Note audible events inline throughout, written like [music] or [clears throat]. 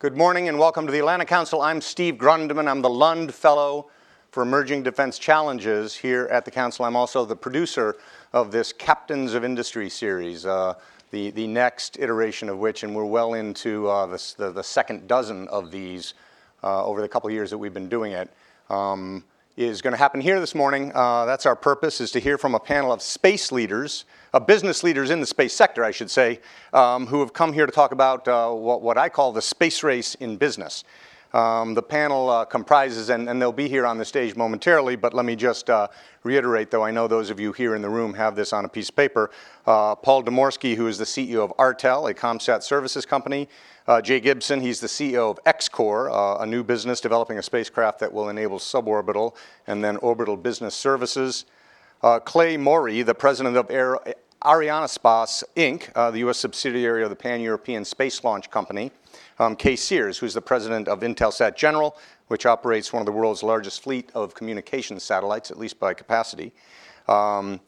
Good morning and welcome to the Atlantic Council. I'm Steve Grundman. I'm the Lund Fellow for Emerging Defense Challenges here at the Council. I'm also the producer of this Captains of Industry series, uh, the, the next iteration of which, and we're well into uh, this, the, the second dozen of these uh, over the couple years that we've been doing it. Um, is going to happen here this morning. Uh, that's our purpose, is to hear from a panel of space leaders, uh, business leaders in the space sector, I should say, um, who have come here to talk about uh, what, what, I call the space race in business. Um, the panel uh, comprises, and, and, they'll be here on the stage momentarily, but let me just uh, reiterate, though I know those of you here in the room have this on a piece of paper. Uh, Paul Domorski, who is the CEO of Artel, a ComSat services company. Uh, Jay Gibson, he's the CEO of XCOR, uh, a new business developing a spacecraft that will enable suborbital and then orbital business services. Uh, Clay Mowry, the president of Air, Arianespace Inc., uh, the U.S. subsidiary of the Pan European Space Launch Company. Um, Kay Sears, who's the president of Intelsat General, which operates one of the world's largest fleet of communications satellites, at least by capacity. Um,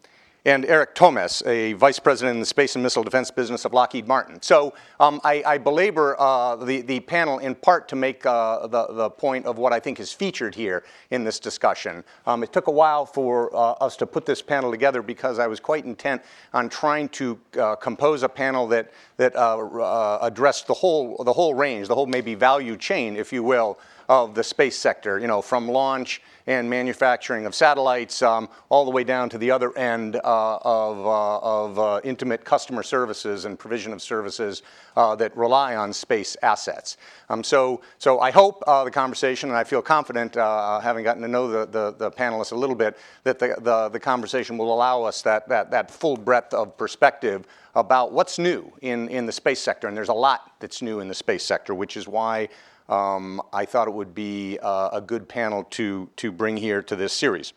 and Eric Thomas, a vice president in the space and missile defense business of Lockheed Martin. So um, I, I, belabor uh, the, the panel in part to make uh, the, the point of what I think is featured here in this discussion. Um, it took a while for uh, us to put this panel together because I was quite intent on trying to uh, compose a panel that, that uh, uh, addressed the whole, the whole range, the whole maybe value chain, if you will, of the space sector, you know, from launch and manufacturing of satellites um, all the way down to the other end uh, of, uh, of uh, intimate customer services and provision of services uh, that rely on space assets. Um, so, so I hope uh, the conversation, and I feel confident, having gotten to know the, the, the, panelists a little bit, that the, the, the conversation will allow us that, that, that full breadth of perspective about what's new in, in the space sector. And there's a lot that's new in the space sector, which is why um, I thought it would be uh, a good panel to, to bring here to this series.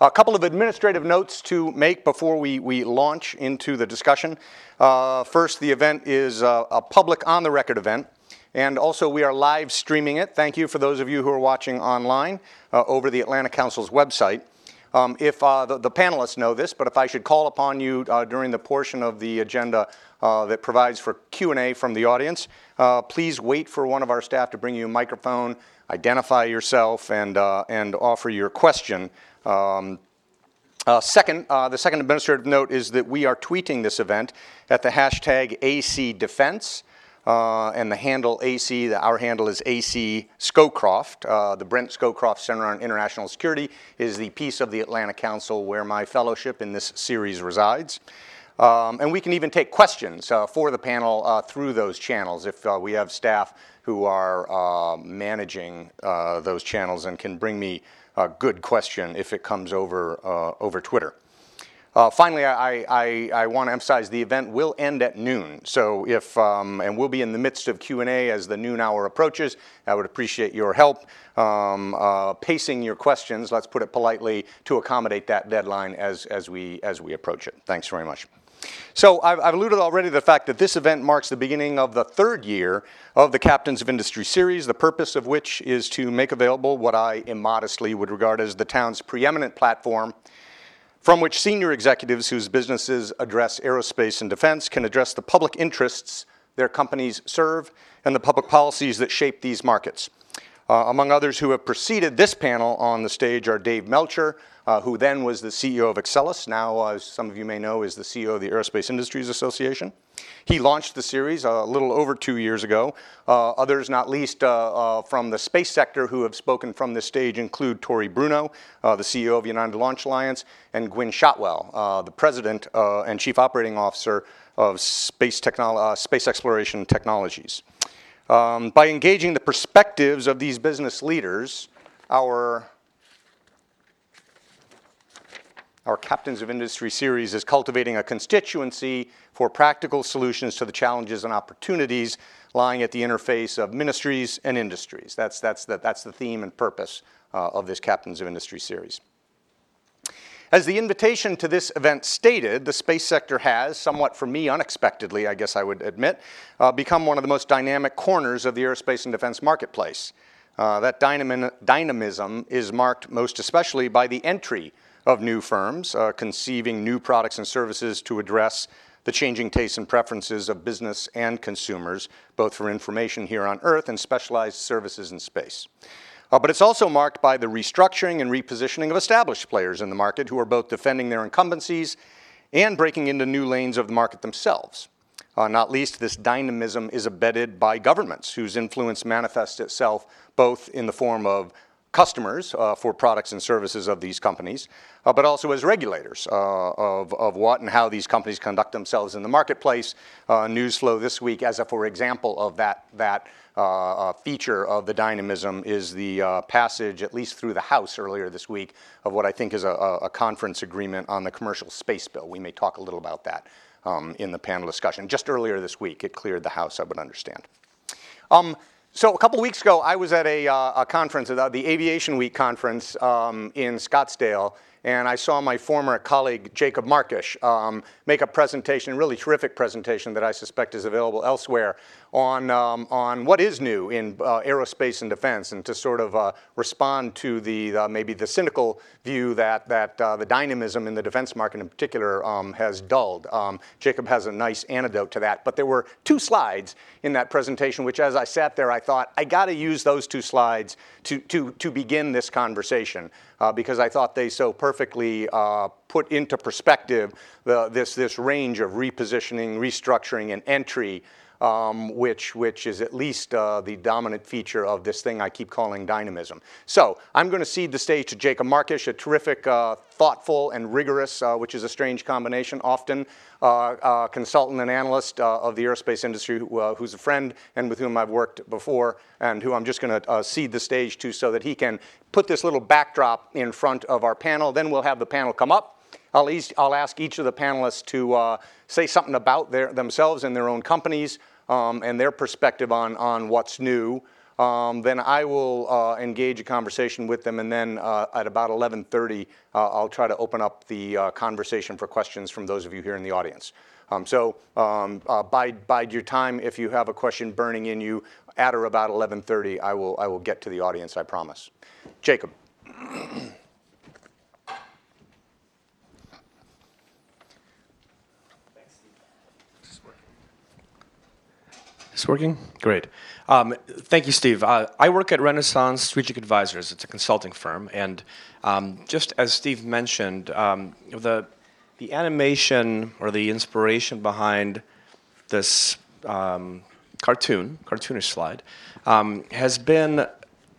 A couple of administrative notes to make before we, we launch into the discussion. Uh, first, the event is a, a public on the record event. And also, we are live streaming it. Thank you for those of you who are watching online uh, over the Atlantic Council's website. Um, if uh, the, the, panelists know this, but if I should call upon you uh, during the portion of the agenda uh, that provides for Q&A from the audience, uh, please wait for one of our staff to bring you a microphone, identify yourself, and, uh, and offer your question. Um, uh, second, the second administrative note is that we are tweeting this event at the hashtag ACDefense. Uh, and the handle AC, the, our handle is AC Scowcroft. Uh, the Brent Scowcroft Center on International Security is the piece of the Atlantic Council where my fellowship in this series resides. Um, and we can even take questions uh, for the panel uh, through those channels if uh, we have staff who are uh, managing those channels and can bring me a good question if it comes over, over Twitter. Uh, finally, I, I, I want to emphasize the event will end at noon. So if, um, and we'll be in the midst of Q&A as the noon hour approaches. I would appreciate your help um, uh, pacing your questions, let's put it politely, to accommodate that deadline as, as, we, as we approach it. Thanks very much. So I've, I've, alluded already to the fact that this event marks the beginning of the third year of the Captains of Industry series, the purpose of which is to make available what I immodestly would regard as the town's preeminent platform from which senior executives whose businesses address aerospace and defense can address the public interests their companies serve and the public policies that shape these markets. Uh, among others who have preceded this panel on the stage are Dave Melcher, uh, who then was the CEO of Exelis, now, as some of you may know, is the CEO of the Aerospace Industries Association. He launched the series a little over two years ago. Uh, others, not least uh, uh, from the space sector, who have spoken from this stage include Tory Bruno, uh, the CEO of United Launch Alliance, and Gwynne Shotwell, uh, the President uh, and Chief Operating Officer of Space, Technolo space Exploration Technologies. Um, by engaging the perspectives of these business leaders, our our Captains of Industry series is cultivating a constituency for practical solutions to the challenges and opportunities lying at the interface of ministries and industries. That's, that's, the, that's the theme and purpose uh, of this Captains of Industry series. As the invitation to this event stated, the space sector has, somewhat for me unexpectedly, I guess I would admit, uh, become one of the most dynamic corners of the aerospace and defense marketplace. Uh, that dynamism is marked most especially by the entry of new firms, uh, conceiving new products and services to address the changing tastes and preferences of business and consumers, both for information here on Earth and specialized services in space. Uh, but it's also marked by the restructuring and repositioning of established players in the market who are both defending their incumbencies and breaking into new lanes of the market themselves. Uh, not least, this dynamism is abetted by governments whose influence manifests itself both in the form of customers uh, for products and services of these companies, uh, but also as regulators uh, of, of what and how these companies conduct themselves in the marketplace. Uh, news flow this week, as a for example of that, that uh, feature of the dynamism, is the uh, passage, at least through the House earlier this week, of what I think is a, a conference agreement on the commercial space bill. We may talk a little about that um, in the panel discussion. Just earlier this week, it cleared the House, I would understand. Um, so a couple weeks ago, I was at a, uh, a conference, uh, the Aviation Week conference um, in Scottsdale, and I saw my former colleague Jacob Markish um, make a presentation, a really terrific presentation that I suspect is available elsewhere on, um, on what is new in uh, aerospace and defense and to sort of uh, respond to the uh, maybe the cynical view that, that uh, the dynamism in the defense market in particular um, has dulled. Um, Jacob has a nice antidote to that, but there were two slides in that presentation which as I sat there I thought I got to use those two slides to, to, to begin this conversation uh, because I thought they so perfectly uh, put into perspective the, this, this range of repositioning, restructuring, and entry um, which, which is at least uh, the dominant feature of this thing I keep calling dynamism. So I'm going to cede the stage to Jacob Markish, a terrific, uh, thoughtful, and rigorous, uh, which is a strange combination, often uh, uh, consultant and analyst uh, of the aerospace industry who, who's a friend and with whom I've worked before and who I'm just going to cede the stage to so that he can put this little backdrop in front of our panel. Then we'll have the panel come up. I'll, each, I'll ask each of the panelists to uh, say something about their, themselves and their own companies um, and their perspective on, on what's new. Um, then I will uh, engage a conversation with them, and then uh, at about 11:30, uh, I'll try to open up the uh, conversation for questions from those of you here in the audience. Um, so um, uh, bide, bide your time. If you have a question burning in you, at or about 11:30, I will I will get to the audience. I promise. Jacob. Is working? Great. Um, thank you, Steve. Uh, I work at Renaissance Strategic Advisors. It's a consulting firm, and um, just as Steve mentioned, um, the the animation or the inspiration behind this um, cartoon, cartoonish slide, um, has been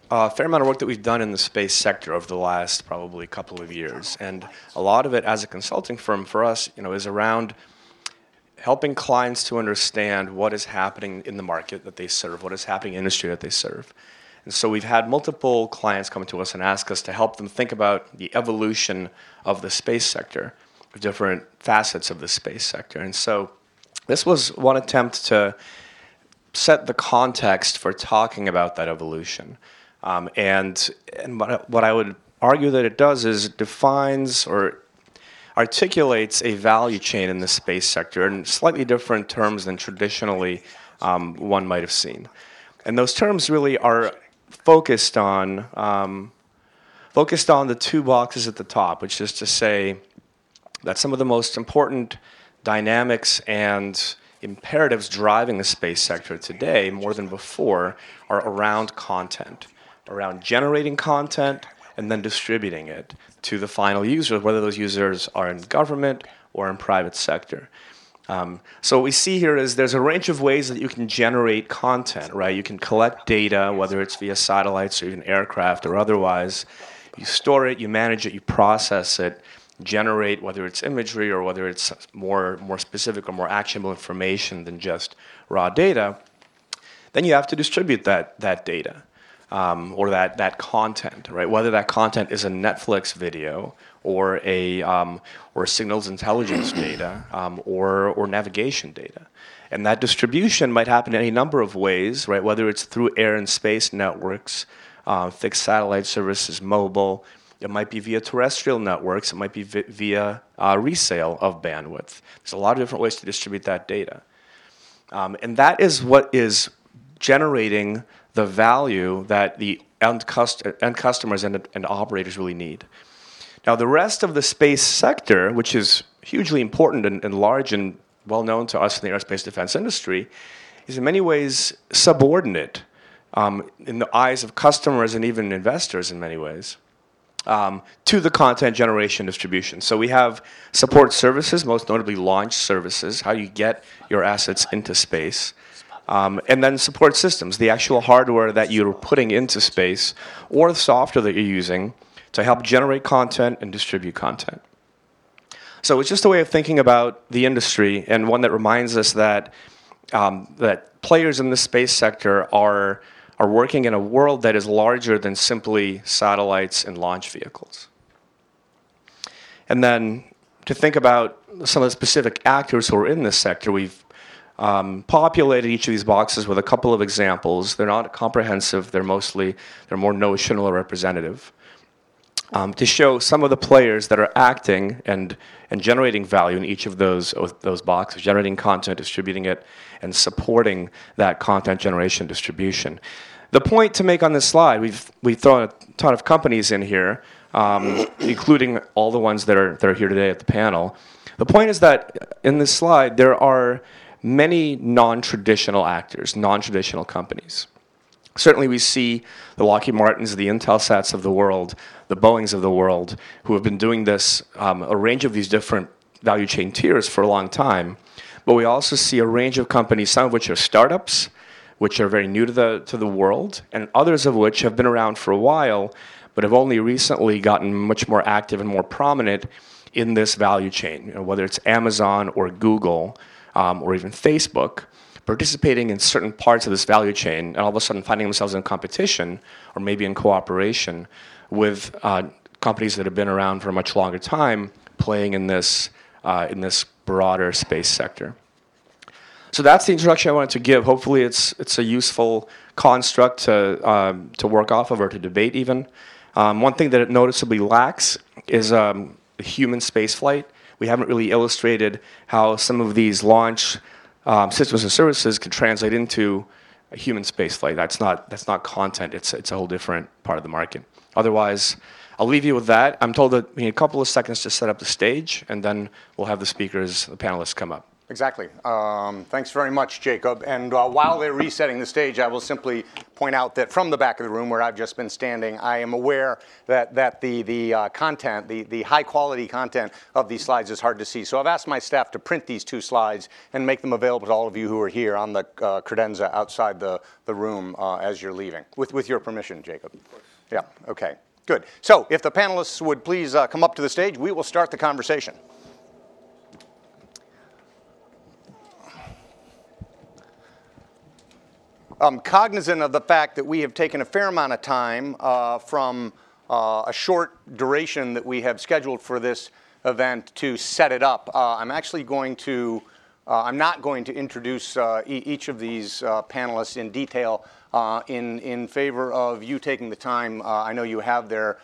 a fair amount of work that we've done in the space sector over the last probably couple of years, and a lot of it as a consulting firm for us, you know, is around helping clients to understand what is happening in the market that they serve, what is happening in the industry that they serve. And so we've had multiple clients come to us and ask us to help them think about the evolution of the space sector, different facets of the space sector. And so this was one attempt to set the context for talking about that evolution. Um, and and what, what I would argue that it does is it defines or articulates a value chain in the space sector in slightly different terms than traditionally um, one might have seen. And those terms really are focused on um, focused on the two boxes at the top, which is to say that some of the most important dynamics and imperatives driving the space sector today, more than before, are around content, around generating content and then distributing it to the final users, whether those users are in government or in private sector. Um, so what we see here is there's a range of ways that you can generate content, right? You can collect data, whether it's via satellites or even aircraft or otherwise. You store it, you manage it, you process it, generate whether it's imagery or whether it's more, more specific or more actionable information than just raw data. Then you have to distribute that, that data um, or that, that content, right? Whether that content is a Netflix video or a um, or signals intelligence [clears throat] data um, or or navigation data, and that distribution might happen in any number of ways, right? Whether it's through air and space networks, uh, fixed satellite services, mobile. It might be via terrestrial networks. It might be vi- via uh, resale of bandwidth. There's a lot of different ways to distribute that data, um, and that is what is generating the value that the end, cust- end customers and, and operators really need. Now, the rest of the space sector, which is hugely important and, and large and well known to us in the aerospace defense industry, is in many ways subordinate um, in the eyes of customers and even investors in many ways. Um, to the content generation distribution. So we have support services, most notably launch services, how you get your assets into space. Um, and then support systems, the actual hardware that you're putting into space or the software that you're using to help generate content and distribute content. So it's just a way of thinking about the industry and one that reminds us that, um, that players in the space sector are are working in a world that is larger than simply satellites and launch vehicles. And then to think about some of the specific actors who are in this sector, we've um, populated each of these boxes with a couple of examples. They're not comprehensive, they're mostly, they're more notional or representative. Um, to show some of the players that are acting and, and generating value in each of those, those boxes, generating content, distributing it, and supporting that content generation distribution. The point to make on this slide, we've, we've thrown a ton of companies in here, um, including all the ones that are, that are here today at the panel. The point is that in this slide, there are many non-traditional actors, non-traditional companies. Certainly we see the Lockheed Martins, the Intelsats of the world, the Boeings of the world, who have been doing this, um, a range of these different value chain tiers for a long time. But we also see a range of companies, some of which are startups, which are very new to the, to the world, and others of which have been around for a while, but have only recently gotten much more active and more prominent in this value chain, you know, whether it's Amazon or Google um, or even Facebook, participating in certain parts of this value chain and all of a sudden finding themselves in competition or maybe in cooperation with uh, companies that have been around for a much longer time playing in this, uh, in this broader space sector. So that's the introduction I wanted to give. Hopefully, it's it's a useful construct to um, to work off of or to debate even. Um, one thing that it noticeably lacks is um, human spaceflight. We haven't really illustrated how some of these launch um, systems and services could translate into a human spaceflight. That's not that's not content. It's it's a whole different part of the market. Otherwise. I'll leave you with that. I'm told that we need a couple of seconds to set up the stage, and then we'll have the speakers, the panelists come up. Exactly. Um, thanks very much, Jacob. And uh, while they're resetting the stage, I will simply point out that from the back of the room where I've just been standing, I am aware that, that the, the uh, content, the, the high quality content of these slides is hard to see. So I've asked my staff to print these two slides and make them available to all of you who are here on the uh, credenza outside the, the room uh, as you're leaving. With, with your permission, Jacob. Yeah, okay, good. So if the panelists would please uh, come up to the stage, we will start the conversation. I'm cognizant of the fact that we have taken a fair amount of time uh, from uh, a short duration that we have scheduled for this event to set it up. Uh, I'm actually going to, uh, I'm not going to introduce uh, e each of these uh, panelists in detail in, in favor of you taking the time. I know you have their,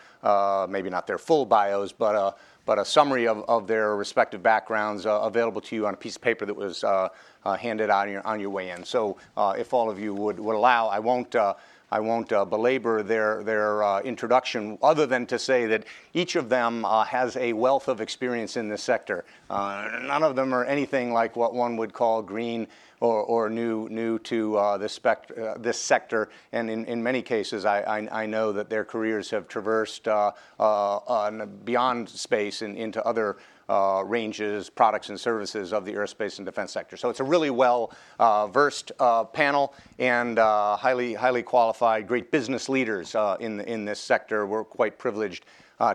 maybe not their full bios, but but a summary of, of their respective backgrounds uh, available to you on a piece of paper that was uh, handed out on your, on your way in. So uh, if all of you would, would allow, I won't, uh, I won't uh, belabor their, their introduction other than to say that each of them has a wealth of experience in this sector. none of them are anything like what one would call green or, or new, new to uh, this, spect- uh, this sector. And in, in many cases, I, I, I know that their careers have traversed uh, uh beyond space and into other uh, ranges, products, and services of the aerospace and defense sector. So it's a really well uh, versed uh, panel and uh, highly, highly qualified, great business leaders in, in this sector. We're quite privileged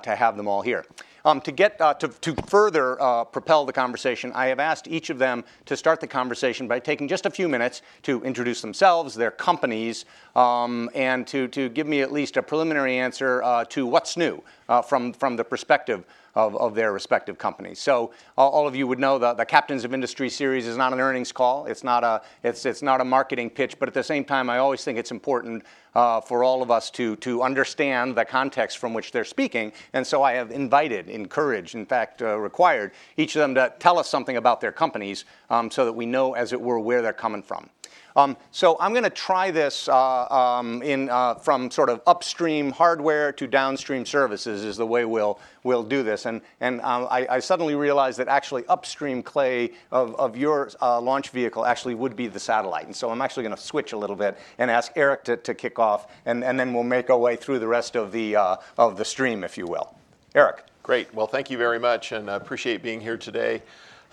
to have them all here. Um, to get uh, to, to, further uh, propel the conversation, I have asked each of them to start the conversation by taking just a few minutes to introduce themselves, their companies, um, and to, to give me at least a preliminary answer uh, to what's new uh, from, from the perspective of, of their respective companies. So all of you would know the Captains of Industry series is not an earnings call. It's not a, it's, it's not a marketing pitch, but at the same time, I always think it's important uh, for all of us to, to understand the context from which they're speaking. And so I have invited, encouraged, in fact, uh, required each of them to tell us something about their companies um, so that we know, as it were, where they're coming from. Um, so I'm going to try this uh, um, in, uh, from sort of upstream hardware to downstream services is the way we'll, we'll do this. And, and um, I, I, suddenly realized that actually upstream clay of, of your uh, launch vehicle actually would be the satellite. And so I'm actually going to switch a little bit and ask Eric to, to kick off, and, and then we'll make our way through the rest of the, uh, of the stream, if you will. Eric. Great. Well, thank you very much, and I appreciate being here today.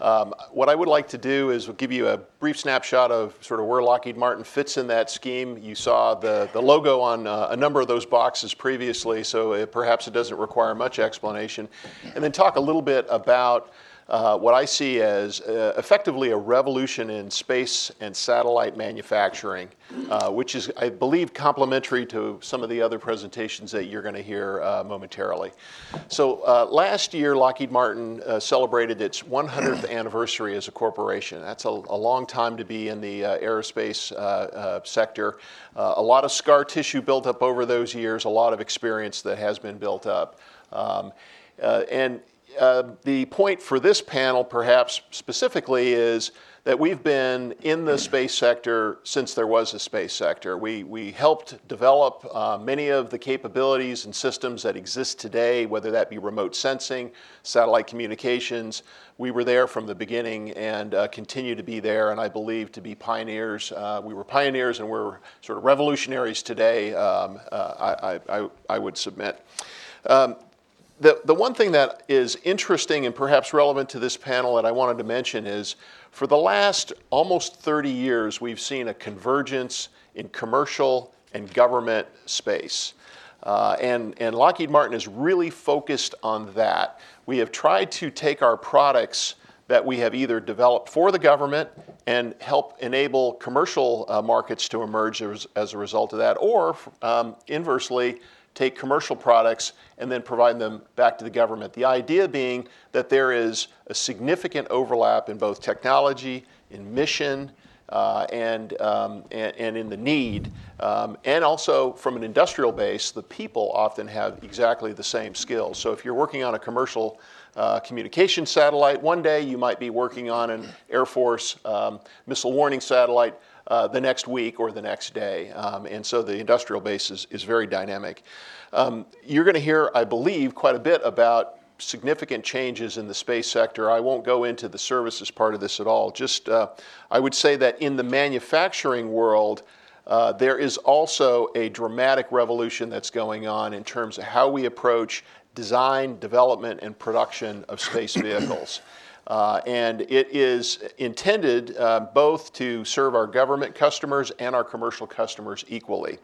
Um, what I would like to do is give you a brief snapshot of sort of where Lockheed Martin fits in that scheme. You saw the, logo on uh, a number of those boxes previously, so perhaps it doesn't require much explanation. And then talk a little bit about uh, what I see as uh, effectively a revolution in space and satellite manufacturing, uh, which is, I believe, complementary to some of the other presentations that you're going to hear uh, momentarily. So uh, last year, Lockheed Martin uh, celebrated its 100th [clears throat] anniversary as a corporation. That's a, a long time to be in the aerospace sector. a lot of scar tissue built up over those years, a lot of experience that has been built up. Um, and uh, the point for this panel, perhaps specifically, is that we've been in the space sector since there was a space sector. We, we helped develop uh, many of the capabilities and systems that exist today, whether that be remote sensing, satellite communications. We were there from the beginning and uh, continue to be there, and I believe to be pioneers. Uh, we were pioneers and we're sort of revolutionaries today, um, uh, I, I, I, would submit. Um, the, the one thing that is interesting and perhaps relevant to this panel that I wanted to mention is for the last almost 30 years, we've seen a convergence in commercial and government space. Uh, and, and Lockheed Martin is really focused on that. We have tried to take our products that we have either developed for the government and help enable commercial uh, markets to emerge as, as, a result of that, or um, inversely, take commercial products and then provide them back to the government. The idea being that there is a significant overlap in both technology, in mission, uh, and, um, and, and, in the need. Um, and also from an industrial base, the people often have exactly the same skills. So if you're working on a commercial uh, communication satellite, one day you might be working on an Air Force um, missile warning satellite uh, the next week or the next day. Um, and so the industrial base is, is very dynamic. Um, you're going to hear, I believe, quite a bit about significant changes in the space sector. I won't go into the services part of this at all. Just, uh, I would say that in the manufacturing world, uh, there is also a dramatic revolution that's going on in terms of how we approach design, development, and production of space [coughs] vehicles. Uh, and it is intended uh, both to serve our government customers and our commercial customers equally.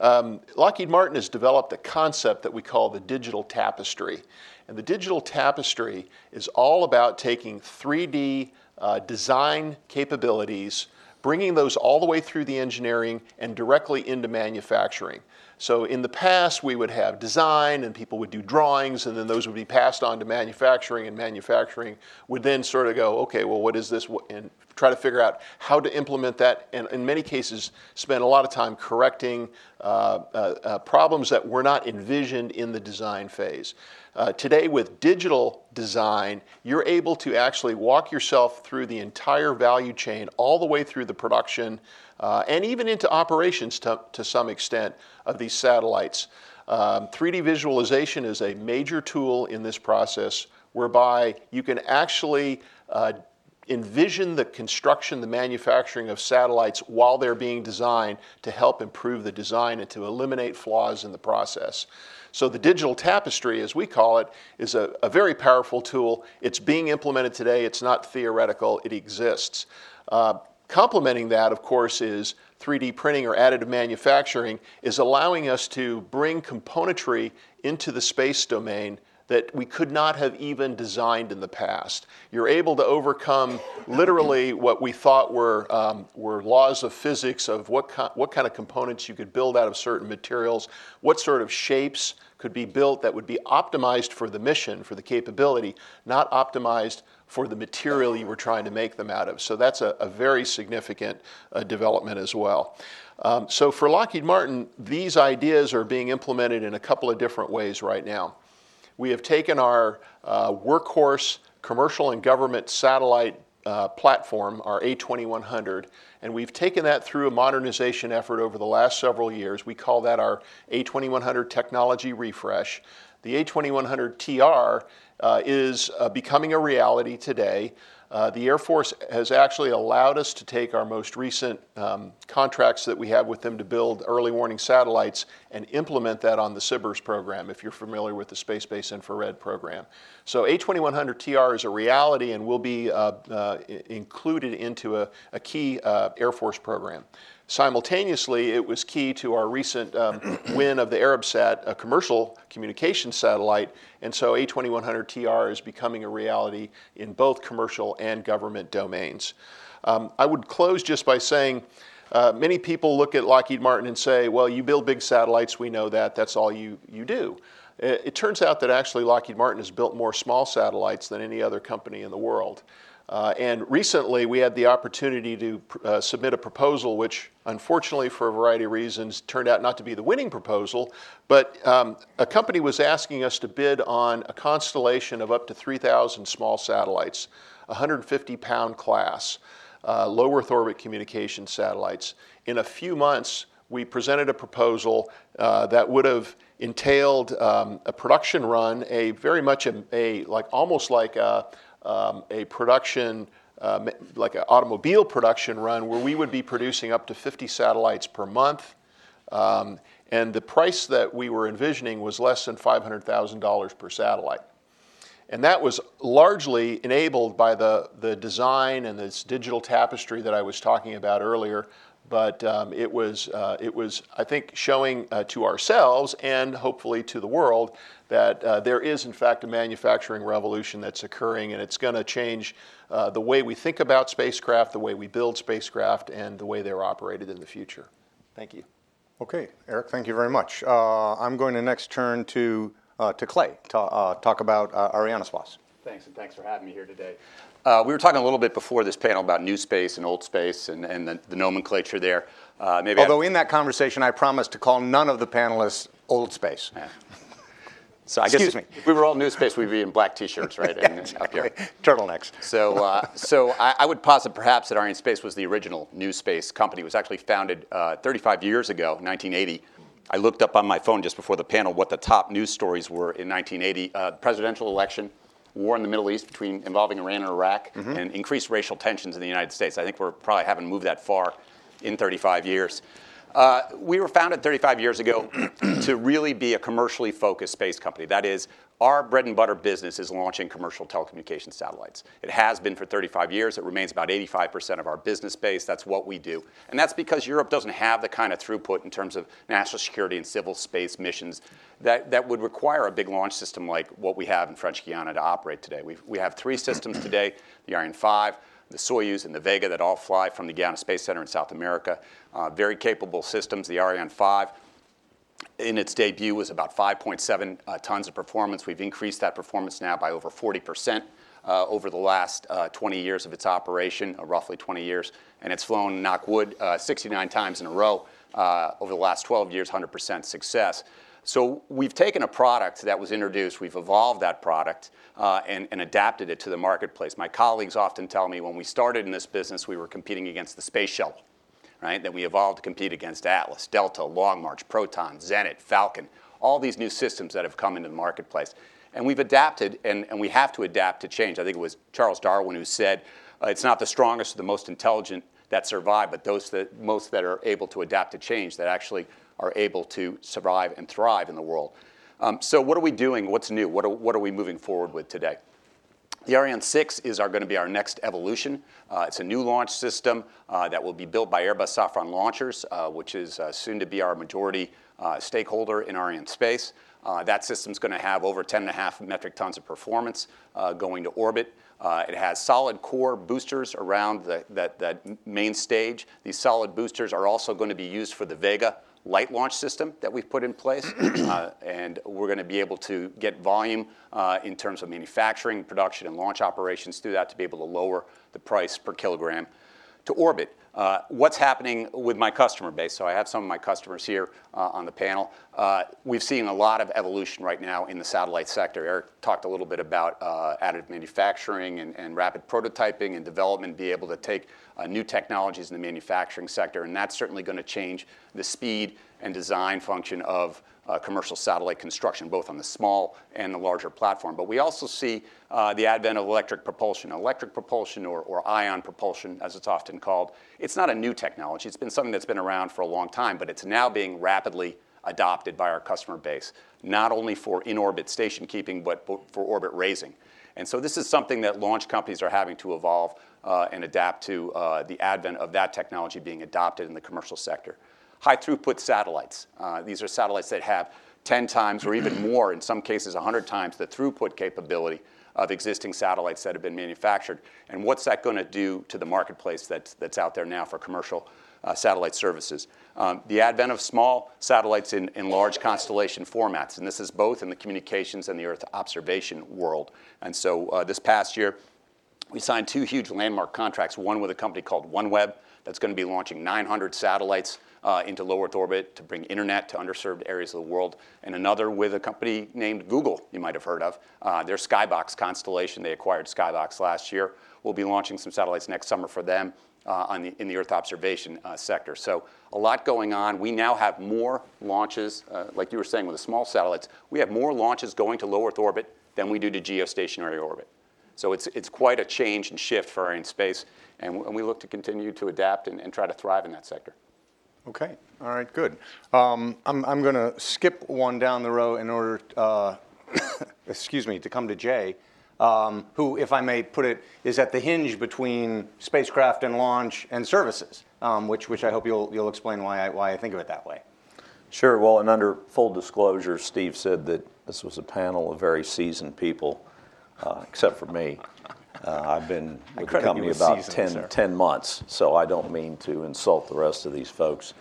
Um, Lockheed Martin has developed a concept that we call the digital tapestry. And the digital tapestry is all about taking 3D uh, design capabilities, bringing those all the way through the engineering and directly into manufacturing. So in the past, we would have design and people would do drawings and then those would be passed on to manufacturing and manufacturing would then sort of go, okay, well, what is this? And try to figure out how to implement that and in many cases spend a lot of time correcting uh, uh, uh, problems that were not envisioned in the design phase. Uh, today with digital design, you're able to actually walk yourself through the entire value chain all the way through the production uh, and even into operations to, to some extent of these satellites. Um, 3D visualization is a major tool in this process whereby you can actually uh, envision the construction, the manufacturing of satellites while they're being designed to help improve the design and to eliminate flaws in the process. So the digital tapestry, as we call it, is a, a very powerful tool. It's being implemented today. It's not theoretical. It exists. Uh, Complementing that, of course, is 3D printing or additive manufacturing is allowing us to bring componentry into the space domain that we could not have even designed in the past. You're able to overcome literally what we thought were, um, were laws of physics of what, what kind of components you could build out of certain materials, what sort of shapes could be built that would be optimized for the mission, for the capability, not optimized for the material you were trying to make them out of. So that's a, a very significant uh, development as well. Um, so for Lockheed Martin, these ideas are being implemented in a couple of different ways right now. We have taken our uh, workhorse commercial and government satellite uh, platform, our A2100, And we've taken that through a modernization effort over the last several years. We call that our A2100 technology refresh. The A2100TR uh, is uh, becoming a reality today. Uh, the Air Force has actually allowed us to take our most recent um, contracts that we have with them to build early warning satellites and implement that on the SBIRS program, if you're familiar with the Space Based Infrared program. So A2100TR is a reality and will be uh, uh, included into a, key uh, Air Force program. Simultaneously, it was key to our recent um, [clears throat] win of the Arabsat, a commercial communication satellite, and so A2100TR is becoming a reality in both commercial and government domains. Um, I would close just by saying uh, many people look at Lockheed Martin and say, well, you build big satellites, we know that, that's all you, you do. It, it turns out that actually Lockheed Martin has built more small satellites than any other company in the world. Uh, and recently, we had the opportunity to uh, submit a proposal, which unfortunately, for a variety of reasons, turned out not to be the winning proposal. But um, a company was asking us to bid on a constellation of up to 3,000 small satellites, 150 pound class, uh, low Earth orbit communication satellites. In a few months, we presented a proposal uh, that would have entailed um, a production run, a very much a, a like almost like a um, a production, uh, like an automobile production run, where we would be producing up to 50 satellites per month. Um, and the price that we were envisioning was less than $500,000 per satellite. And that was largely enabled by the, the design and this digital tapestry that I was talking about earlier. But um, it, was, uh, it was, I think, showing uh, to ourselves and hopefully to the world that uh, there is, in fact, a manufacturing revolution that's occurring, and it's going to change uh, the way we think about spacecraft, the way we build spacecraft, and the way they're operated in the future. Thank you. Okay, Eric, thank you very much. Uh, I'm going to next turn to, uh, to Clay to uh, talk about uh, Arianespace. Thanks, and thanks for having me here today. Uh, we were talking a little bit before this panel about new space and old space and, and the, the nomenclature there. Uh, maybe Although in that conversation, I promised to call none of the panelists old space. Yeah. So I guess me. if we were all new space, we'd be in black T-shirts, right? [laughs] yeah, exactly. Up here. Turtlenecks. So, uh, so I, I, would posit perhaps that Arianespace was the original new space company. It was actually founded uh, 35 years ago, 1980. I looked up on my phone just before the panel what the top news stories were in 1980. Uh, presidential election, war in the Middle East between involving Iran and Iraq, mm-hmm. and increased racial tensions in the United States. I think we're probably haven't moved that far in 35 years. Uh, we were founded 35 years ago [clears throat] to really be a commercially focused space company. That is, our bread and butter business is launching commercial telecommunications satellites. It has been for 35 years. It remains about 85% of our business base. That's what we do. And that's because Europe doesn't have the kind of throughput in terms of national security and civil space missions that, would require a big launch system like what we have in French Guiana to operate today. we we have three systems today the Ariane 5, the Soyuz and the Vega that all fly from the Guiana Space Center in South America. Uh, very capable systems. The Ariane 5 in its debut was about 5.7 uh, tons of performance. We've increased that performance now by over 40% uh, over the last uh, 20 years of its operation, uh, roughly 20 years. And it's flown, knock wood, uh, 69 times in a row over the last 12 years, 100% success. So we've taken a product that was introduced, we've evolved that product uh, and, adapted it to the marketplace. My colleagues often tell me when we started in this business, we were competing against the space shuttle, right? Then we evolved to compete against Atlas, Delta, Long March, Proton, Zenit, Falcon, all these new systems that have come into the marketplace. And we've adapted, and, and we have to adapt to change. I think it was Charles Darwin who said, uh, it's not the strongest or the most intelligent that survive, but those that most that are able to adapt to change that actually are able to survive and thrive in the world. Um, so what are we doing? What's new? What are, what are we moving forward with today? The Ariane 6 is going to be our next evolution. Uh, it's a new launch system uh, that will be built by Airbus Safran Launchers, uh, which is uh, soon to be our majority uh, stakeholder in Arianespace. Uh, that system's going to have over 10.5 metric tons of performance going to orbit. it has solid core boosters around the, that, that main stage. These solid boosters are also going to be used for the Vega light launch system that we've put in place, [clears throat] uh, and we're going to be able to get volume uh, in terms of manufacturing, production, and launch operations through that to be able to lower the price per kilogram to orbit. Uh, what's happening with my customer base? So I have some of my customers here on the panel. We've seen a lot of evolution right now in the satellite sector. Eric talked a little bit about uh, additive manufacturing and, rapid prototyping and development, be able to take new technologies in the manufacturing sector, and that's certainly going to change the speed and design function of uh, commercial satellite construction, both on the small and the larger platform. But we also see uh, the advent of electric propulsion. Electric propulsion, or, or ion propulsion, as it's often called, it's not a new technology. It's been something that's been around for a long time, but it's now being rapidly adopted by our customer base, not only for in-orbit station keeping, but for orbit raising. And so this is something that launch companies are having to evolve uh, and adapt to uh, the advent of that technology being adopted in the commercial sector high throughput satellites. Uh, these are satellites that have 10 times or even more, in some cases 100 times, the throughput capability of existing satellites that have been manufactured. And what's that going to do to the marketplace that's, that's out there now for commercial uh, satellite services? Um, the advent of small satellites in, in large constellation formats, and this is both in the communications and the Earth observation world. And so uh, this past year, we signed two huge landmark contracts, one with a company called OneWeb that's going to be launching 900 satellites uh, into low Earth orbit to bring internet to underserved areas of the world, and another with a company named Google, you might have heard of. Uh, their Skybox constellation, they acquired Skybox last year. We'll be launching some satellites next summer for them the, in the Earth observation uh, sector. So a lot going on. We now have more launches, uh, like you were saying with the small satellites, we have more launches going to low Earth orbit than we do to geostationary orbit. So it's, it's quite a change and shift for Arianespace, and, space, and we look to continue to adapt and, and try to thrive in that sector. Okay, all right, good. Um, I'm, I'm going to skip one down the row in order, uh, [coughs] excuse me, to come to Jay, um, who, if I may put it, is at the hinge between spacecraft and launch and services, um, which, which I hope you'll, you'll explain why I, why I think of it that way. Sure. Well, and under full disclosure, Steve said that this was a panel of very seasoned people, uh, except for me. Uh, I've been with the company about seasoned, 10, 10 months, so I don't mean to insult the rest of these folks.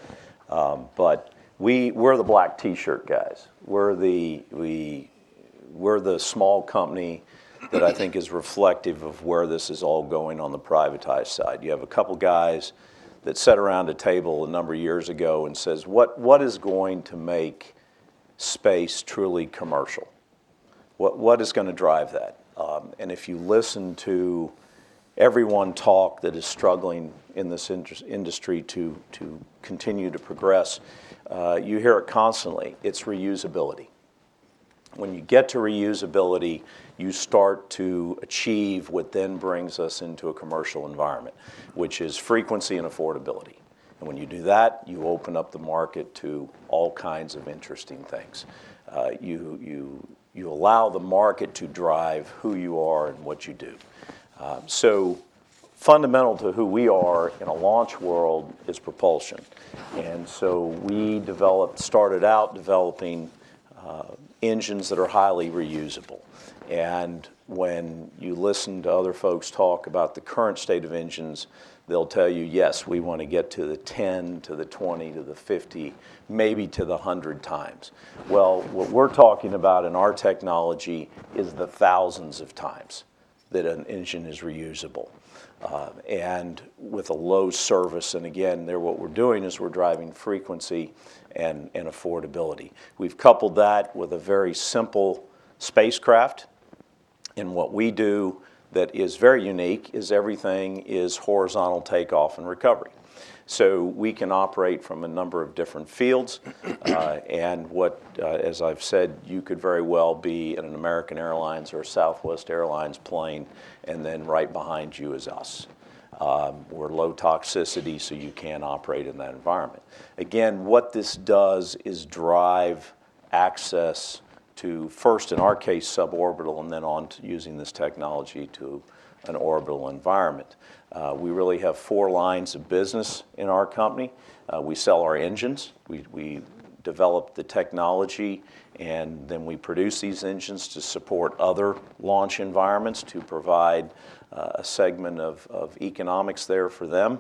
Um, but we, we're the black T-shirt guys. We're the, we, we're the small company that I think is reflective of where this is all going on the privatized side. You have a couple guys that sat around a table a number of years ago and says, what, what is going to make space truly commercial? What, what is going to drive that? Um, and if you listen to everyone talk that is struggling in this industry to, to continue to progress, uh, you hear it constantly. It's reusability. When you get to reusability, you start to achieve what then brings us into a commercial environment, which is frequency and affordability. And when you do that, you open up the market to all kinds of interesting things. Uh, you, you you allow the market to drive who you are and what you do. Um, so fundamental to who we are in a launch world is propulsion. And so we developed, started out developing uh, engines that are highly reusable. And when you listen to other folks talk about the current state of engines, they'll tell you, yes, we want to get to the 10, to the 20, to the 50, maybe to the 100 times. Well, what we're talking about in our technology is the thousands of times that an engine is reusable. Uh, and with a low service, and again, there what we're doing is we're driving frequency and, and affordability. We've coupled that with a very simple spacecraft. And what we do that is very unique is everything is horizontal takeoff and recovery. So we can operate from a number of different fields, uh, and what, uh, as I've said, you could very well be in an American Airlines or Southwest Airlines plane, and then right behind you is us. Um, we're low toxicity, so you can operate in that environment. Again, what this does is drive access to first, in our case, suborbital, and then on to using this technology to an orbital environment. Uh, we really have four lines of business in our company. Uh, we sell our engines. We, develop the technology and then we produce these engines to support other launch environments to provide a segment of, of economics there for them.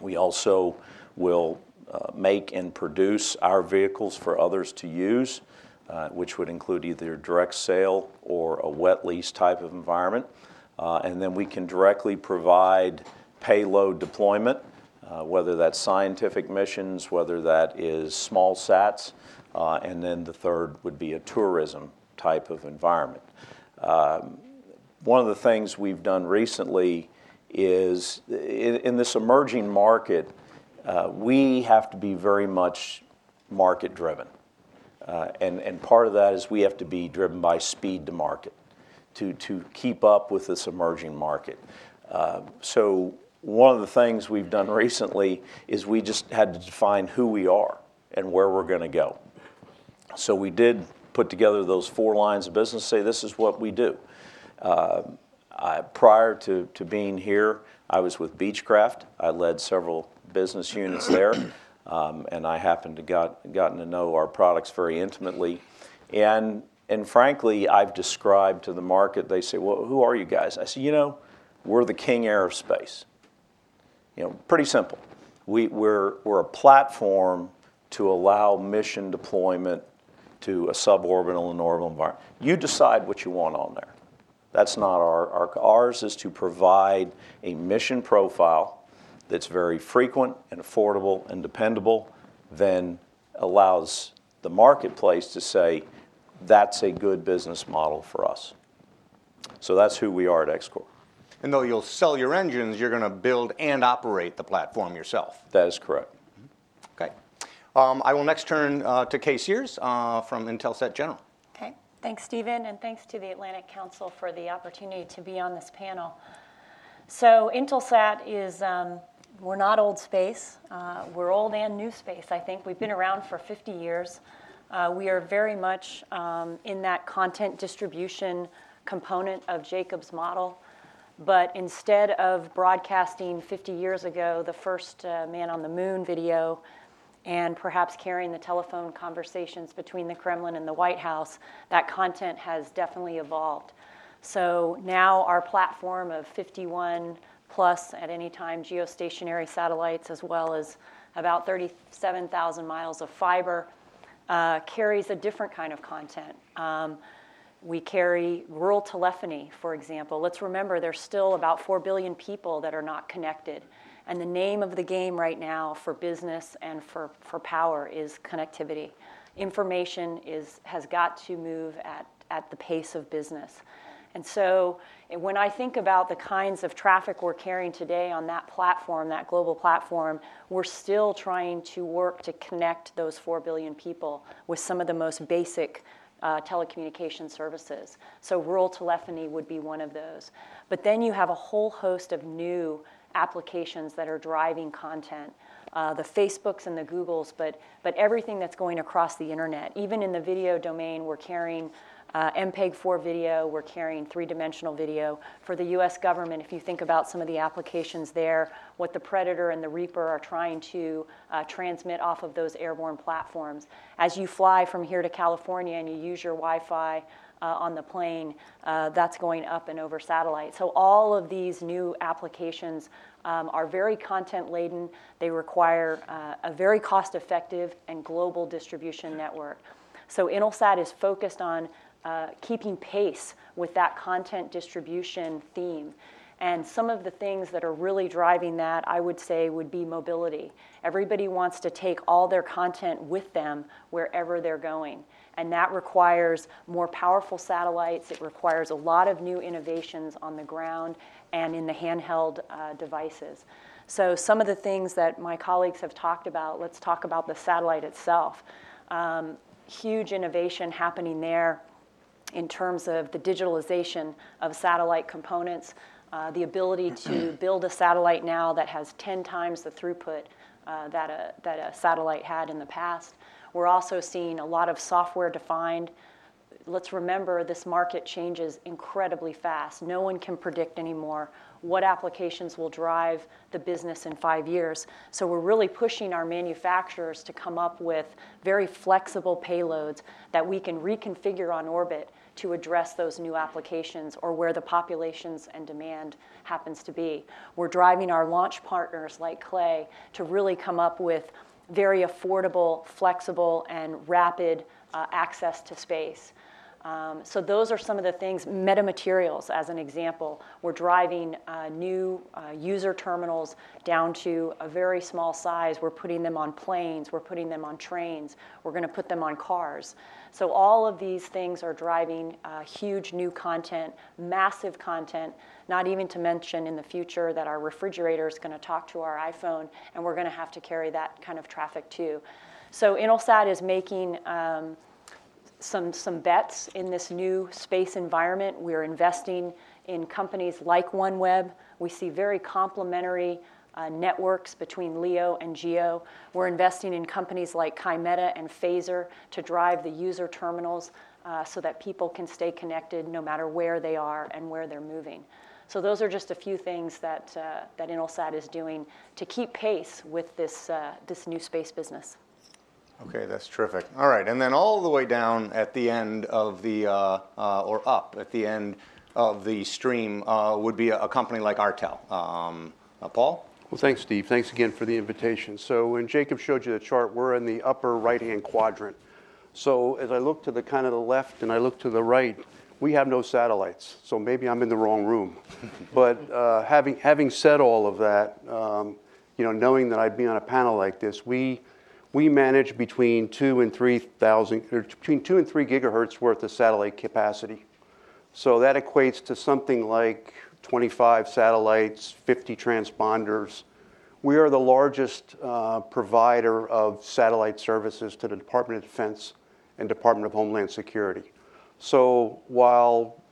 We also will uh, make and produce our vehicles for others to use uh, which would include either direct sale or a wet lease type of environment. Uh, and then we can directly provide payload deployment, uh, whether that's scientific missions, whether that is small sats, uh, and then the third would be a tourism type of environment. One of the things we've done recently is in this emerging market, uh, we have to be very much market-driven. Uh, and and part of that is we have to be driven by speed to market to keep up with this emerging market. Uh, so one of the things we've done recently is we just had to define who we are and where we're going to go. So we did put together those four lines of business, say, "This is what we do." Uh, prior to being here, I was with Beechcraft. I led several business units there. [clears throat] Um, and I happened to have gotten to know our products very intimately. And and frankly, I've described to the market, they say, "Well, who are you guys?" I say, "You know, we're the King Air of space." You know, pretty simple. We, we're We're a platform to allow mission deployment to a suborbital and orbital environment. You decide what you want on there. That's not our ours is to provide a mission profile that's very frequent and affordable and dependable, then allows the marketplace to say, "That's a good business model for us." So that's who we are at XCOR. Though you'll sell your engines, you're going to build and operate the platform yourself. That is correct. Mm-hmm. Okay. Um, I will next turn uh, to Kay Sears uh, from Intelsat General. Thanks, Stephen. And thanks to the Atlantic Council for the opportunity to be on this panel. So Intelsat is um, we're not old space. Uh, we're old and new space, I think. We've been around for 50 years. Uh, we are very much um, in that content distribution component of Jacobs' model. But instead of broadcasting 50 years ago the first uh, man on the moon video and perhaps carrying the telephone conversations between the Kremlin and the White House, that content has definitely evolved. So now our platform of 51+ at any time geostationary satellites, as well as about 37,000 miles of fiber, uh, carries a different kind of content. Um, we carry rural telephony, for example. Let's remember, there's still about 4 billion people that are not connected. And the name of the game right now for business and for for power is connectivity. Information is, has got to move at the pace of business. And so when I think about the kinds of traffic we're carrying today on that platform, that global platform, we're still trying to work to connect those 4 billion people with some of the most basic uh, telecommunication services. So rural telephony would be one of those. But then you have a whole host of new applications that are driving content, uh, the Facebooks and the Googles, but but everything that's going across the internet. Even in the video domain, we're carrying uh, MPEG-4 video. We're carrying three-dimensional video. For the U.S. government, if you think about some of the applications there, what the Predator and the Reaper are trying to uh, transmit off of those airborne platforms. As you fly from here to California and you use your Wi-Fi Uh, on the plane, uh, that's going up and over satellite. So all of these new applications um, are very content-laden. They require uh, a very cost-effective and global distribution network. So Intelsat is focused on keeping pace with that content distribution theme. And some of the things that are really driving that, I would say, would be mobility. Everybody wants to take all their content with them wherever they're going. And that requires more powerful satellites. It requires a lot of new innovations on the ground and in the handheld uh, devices. So some of the things that my colleagues have talked about, let's talk about the satellite itself. Um, huge innovation happening there in terms of the digitalization of satellite components, uh, the ability to [clears throat] build a satellite now that has 10 times the throughput uh, that a satellite had in the past. We're also seeing a lot of software-defined. Let's remember, this market changes incredibly fast. No one can predict anymore what applications will drive the business in five years. So we're really pushing our manufacturers to come up with very flexible payloads that we can reconfigure on orbit to address those new applications or where the populations and demand happens to be. We're driving our launch partners like Clay to really come up with very affordable, flexible, and rapid access to space. Um, so those are some of the things, metamaterials as an example. We're driving uh, new uh, user terminals down to a very small size. We're putting them on planes, we're putting them on trains, we're gonna put them on cars. So all of these things are driving uh, huge new content, massive content, not even to mention in the future that our refrigerator is gonna talk to our iPhone and we're gonna have to carry that kind of traffic too. So Intelsat is making um, some, some bets in this new space environment. We're investing in companies like OneWeb. We see very complementary networks between LEO and GEO. We're investing in companies like Kymeta and Phasor to drive the user terminals uh, so that people can stay connected no matter where they are and where they're moving. So those are just a few things that, uh, Intelsat is doing to keep pace with this, uh, this new space business. Okay, that's terrific. All right, and then all the way down at the end of the, uh, uh, or up at the end of the stream uh, would be a, company like Artel. Um, uh, Paul? Well, thanks, Steve. Thanks again for the invitation. So when Jacob showed you the chart, we're in the upper right-hand quadrant. So as I look to the kind of the left and I look to the right, we have no satellites. So maybe I'm in the wrong room. [laughs] but uh, having having said all of that, um, you know, knowing that I'd be on a panel like this, we we manage between two and three thousand, or between two and three gigahertz worth of satellite capacity. So that equates to something like 25 satellites, 50 transponders. We are the largest uh, provider of satellite services to the Department of Defense and Department of Homeland Security. So while,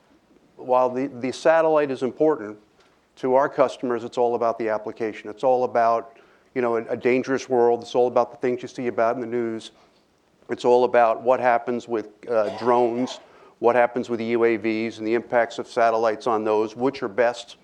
while the, satellite is important to our customers, it's all about the application. It's all about you know, a, a dangerous world. It's all about the things you see about in the news. It's all about what happens with uh, drones, what happens with the UAVs and the impacts of satellites on those, which are best.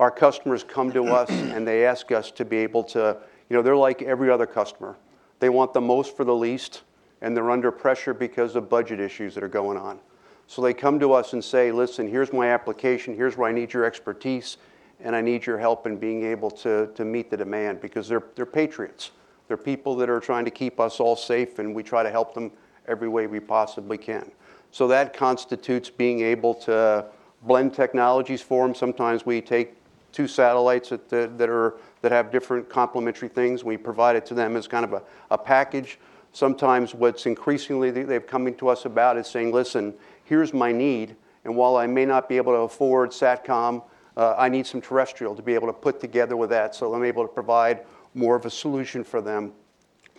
Our customers come to us [clears throat] and they ask us to be able to, you know, they're like every other customer. They want the most for the least, and they're under pressure because of budget issues that are going on. So they come to us and say, listen, here's my application, here's where I need your expertise, and I need your help in being able to, to meet the demand because they're, they're patriots. They're people that are trying to keep us all safe, and we try to help them every way we possibly can. So that constitutes being able to blend technologies for them. Sometimes we take two satellites that, that, are, that have different complementary things. We provide it to them as kind of a, a package. Sometimes what's increasingly they've coming to us about is saying, listen, here's my need, and while I may not be able to afford SATCOM, uh, I need some terrestrial to be able to put together with that so I'm able to provide more of a solution for them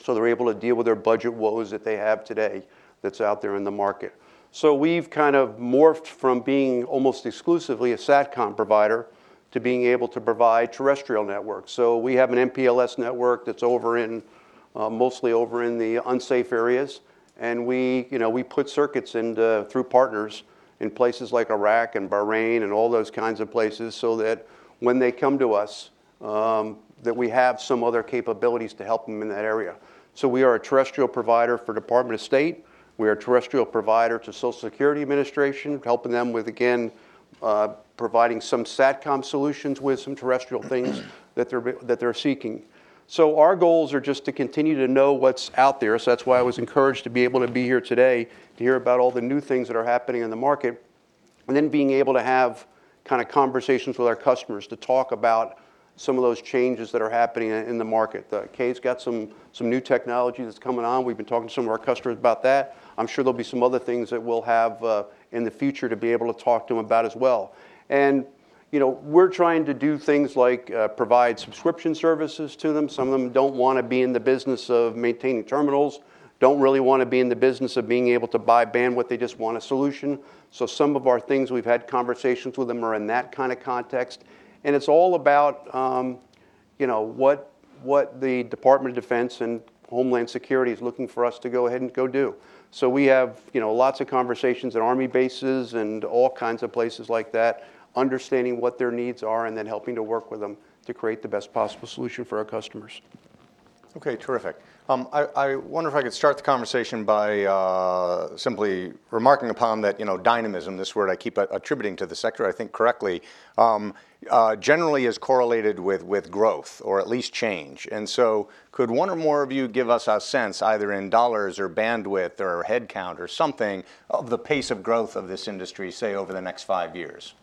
so they're able to deal with their budget woes that they have today that's out there in the market. So we've kind of morphed from being almost exclusively a SATCOM provider to being able to provide terrestrial networks. So we have an MPLS network that's over in, uh, mostly over in the unsafe areas. And we, you know, we put circuits in through partners in places like Iraq and Bahrain and all those kinds of places so that when they come to us, um, that we have some other capabilities to help them in that area. So we are a terrestrial provider for Department of State. We are a terrestrial provider to Social Security Administration, helping them with, again, uh, providing some SATCOM solutions with some terrestrial things [clears throat] that they're, that they're seeking. So our goals are just to continue to know what's out there. So that's why I was encouraged to be able to be here today to hear about all the new things that are happening in the market, and then being able to have kind of conversations with our customers to talk about some of those changes that are happening in the market. The Kay's got some, some new technology that's coming on. We've been talking to some of our customers about that. I'm sure there'll be some other things that we'll have uh, in the future to be able to talk to them about as well. And you know, we're trying to do things like uh, provide subscription services to them. Some of them don't want to be in the business of maintaining terminals, don't really want to be in the business of being able to buy bandwidth. They just want a solution. So some of our things we've had conversations with them are in that kind of context, and it's all about, um, you know, what what the Department of Defense and Homeland Security is looking for us to go ahead and go do. So we have, you know, lots of conversations at Army bases and all kinds of places like that understanding what their needs are, and then helping to work with them to create the best possible solution for our customers. Okay, terrific. Um, I, wonder if I could start the conversation by uh, simply remarking upon that, you know, dynamism, this word I keep attributing to the sector, I think correctly, um, uh, generally is correlated with growth or at least change. And so, could one or more of you give us a sense, either in dollars or bandwidth or headcount or something, of the pace of growth of this industry, say, over the next five years?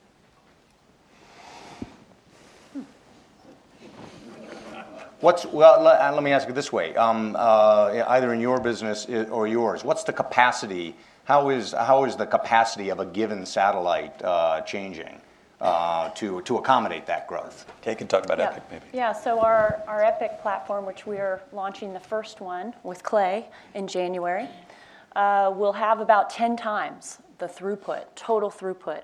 What's, well, let, uh, let me ask it this way. Um, uh, either in your business or yours, what's the capacity? How is, how is the capacity of a given satellite uh, changing uh, to, to accommodate that growth? Kate can talk about yeah. Epic maybe. Yeah, so our, our Epic platform, which we are launching the first one with Clay in January, uh, will have about 10 times the throughput, total throughput.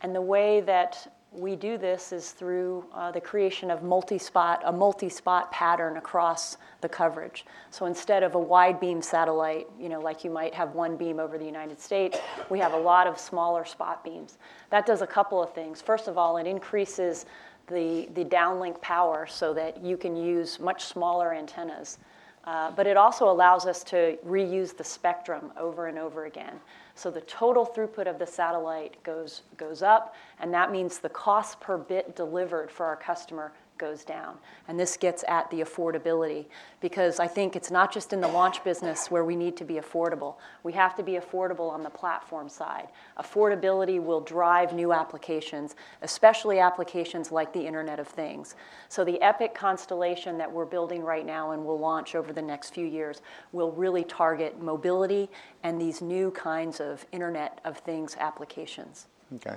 And the way that we do this is through uh, the creation of multi-spot, a multi-spot pattern across the coverage. So instead of a wide beam satellite, you know, like you might have one beam over the United States, we have a lot of smaller spot beams. That does a couple of things. First of all, it increases the, the downlink power so that you can use much smaller antennas. Uh, but it also allows us to reuse the spectrum over and over again. So the total throughput of the satellite goes, goes up, and that means the cost per bit delivered for our customer goes down. And this gets at the affordability because I think it's not just in the launch business where we need to be affordable. We have to be affordable on the platform side. Affordability will drive new applications, especially applications like the Internet of Things. So the Epic constellation that we're building right now and will launch over the next few years will really target mobility and these new kinds of Internet of Things applications. Okay.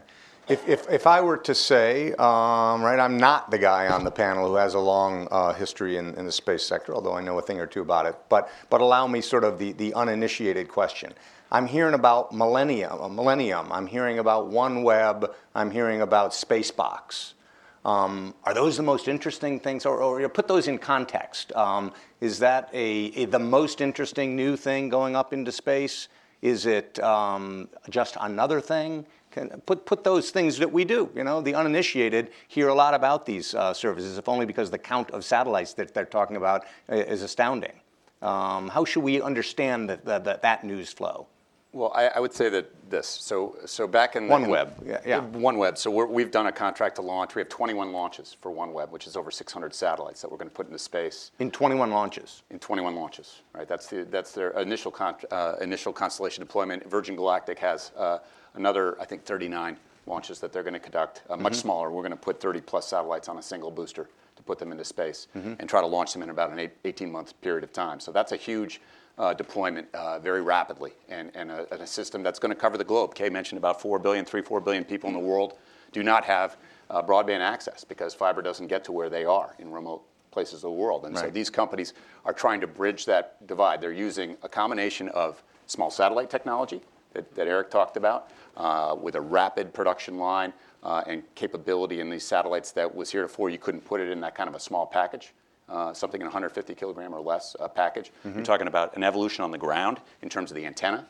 If, if, if I were to say, um, right, I'm not the guy on the panel who has a long uh, history in, in the space sector, although I know a thing or two about it, but, but allow me sort of the, the uninitiated question. I'm hearing about Millennium, uh, Millennium, I'm hearing about OneWeb, I'm hearing about Spacebox. Um, are those the most interesting things, or, or put those in context? Um, is that a, a, the most interesting new thing going up into space? Is it um, just another thing? Can put, put those things that we do. You know, the uninitiated hear a lot about these uh, services, if only because the count of satellites that they're talking about is astounding. Um, how should we understand that, that, that news flow? Well, I, I, would say that this. So, so back in OneWeb, yeah, yeah. OneWeb. So we have done a contract to launch. We have 21 launches for OneWeb, which is over 600 satellites that we're going to put into space. In 21 launches. In 21 launches, right? That's the that's their initial con, uh, initial constellation deployment. Virgin Galactic has uh, another, I think, 39 launches that they're going to conduct, uh, much mm-hmm. smaller. We're going to put 30 plus satellites on a single booster to put them into space mm-hmm. and try to launch them in about an 18 month period of time. So that's a huge uh, deployment uh, very rapidly and, and, a, and, a, system that's going to cover the globe. Kay mentioned about 4 billion, 3, 4 billion people in the world do not have uh, broadband access because fiber doesn't get to where they are in remote places of the world. And right. so these companies are trying to bridge that divide. They're using a combination of small satellite technology that, that Eric talked about, with a rapid production line uh, and capability in these satellites that was heretofore you couldn't put it in that kind of a small package. Uh, something in 150 kilogram or less uh, package. Mm-hmm. You're talking about an evolution on the ground in terms of the antenna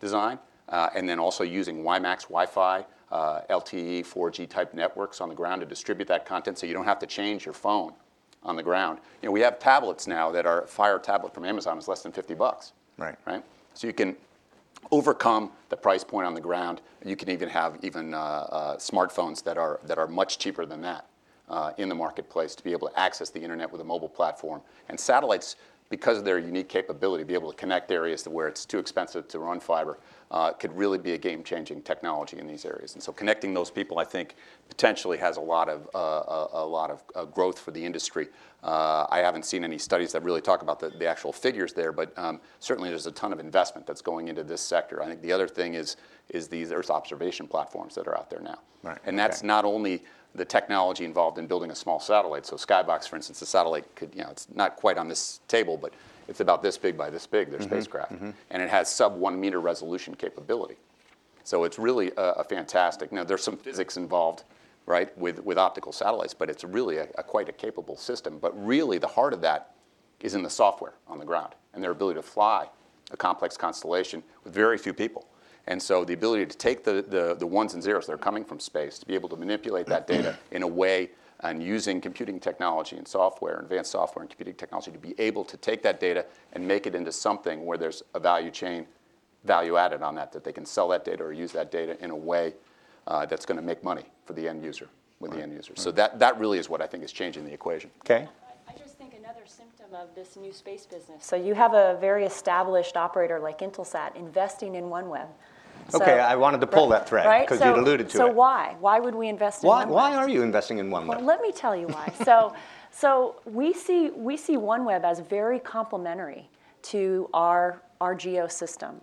design, uh, and then also using WiMAX, Wi-Fi, uh, LTE, 4G type networks on the ground to distribute that content, so you don't have to change your phone on the ground. You know, we have tablets now that are Fire tablet from Amazon is less than 50 bucks. Right. Right. So you can overcome the price point on the ground. You can even have even uh, uh, smartphones that are, that are much cheaper than that uh, in the marketplace to be able to access the internet with a mobile platform. And satellites, because of their unique capability, be able to connect areas to where it's too expensive to run fiber, could really be a game-changing technology in these areas. And so connecting those people, I think, potentially has a lot of, uh, a, a, lot of uh, growth for the industry. Uh, I haven't seen any studies that really talk about the, the actual figures there, but um, certainly there's a ton of investment that's going into this sector. I think the other thing is, is these Earth observation platforms that are out there now. Right. And that's not only the technology involved in building a small satellite. So Skybox, for instance, the satellite could, you know, it's not quite on this table, but it's about this big by this big, their mm-hmm, spacecraft. Mm-hmm. And it has sub one meter resolution capability. So it's really a, a, fantastic. Now, there's some physics involved, right, with, with optical satellites, but it's really a, a quite a capable system. But really, the heart of that is in the software on the ground and their ability to fly a complex constellation with very few people. And so the ability to take the, the, the ones and zeros that are coming from space, to be able to manipulate that data [clears throat] in a way and using computing technology and software, advanced software and computing technology to be able to take that data and make it into something where there's a value chain value added on that, that they can sell that data or use that data in a way uh, that's going to make money for the end user, with the end user. So that, that really is what I think is changing the equation. Okay? I just think another symptom of this new space business. So you have a very established operator like Intelsat investing in OneWeb. So- Okay, I wanted to pull that thread, Right? 'cause So- you'd alluded to So it. So why? Why would we invest in Why, OneWeb? why are you investing in Well, OneWeb? let me tell you why. So, [laughs] so we see we see OneWeb as very complementary to our our geo system.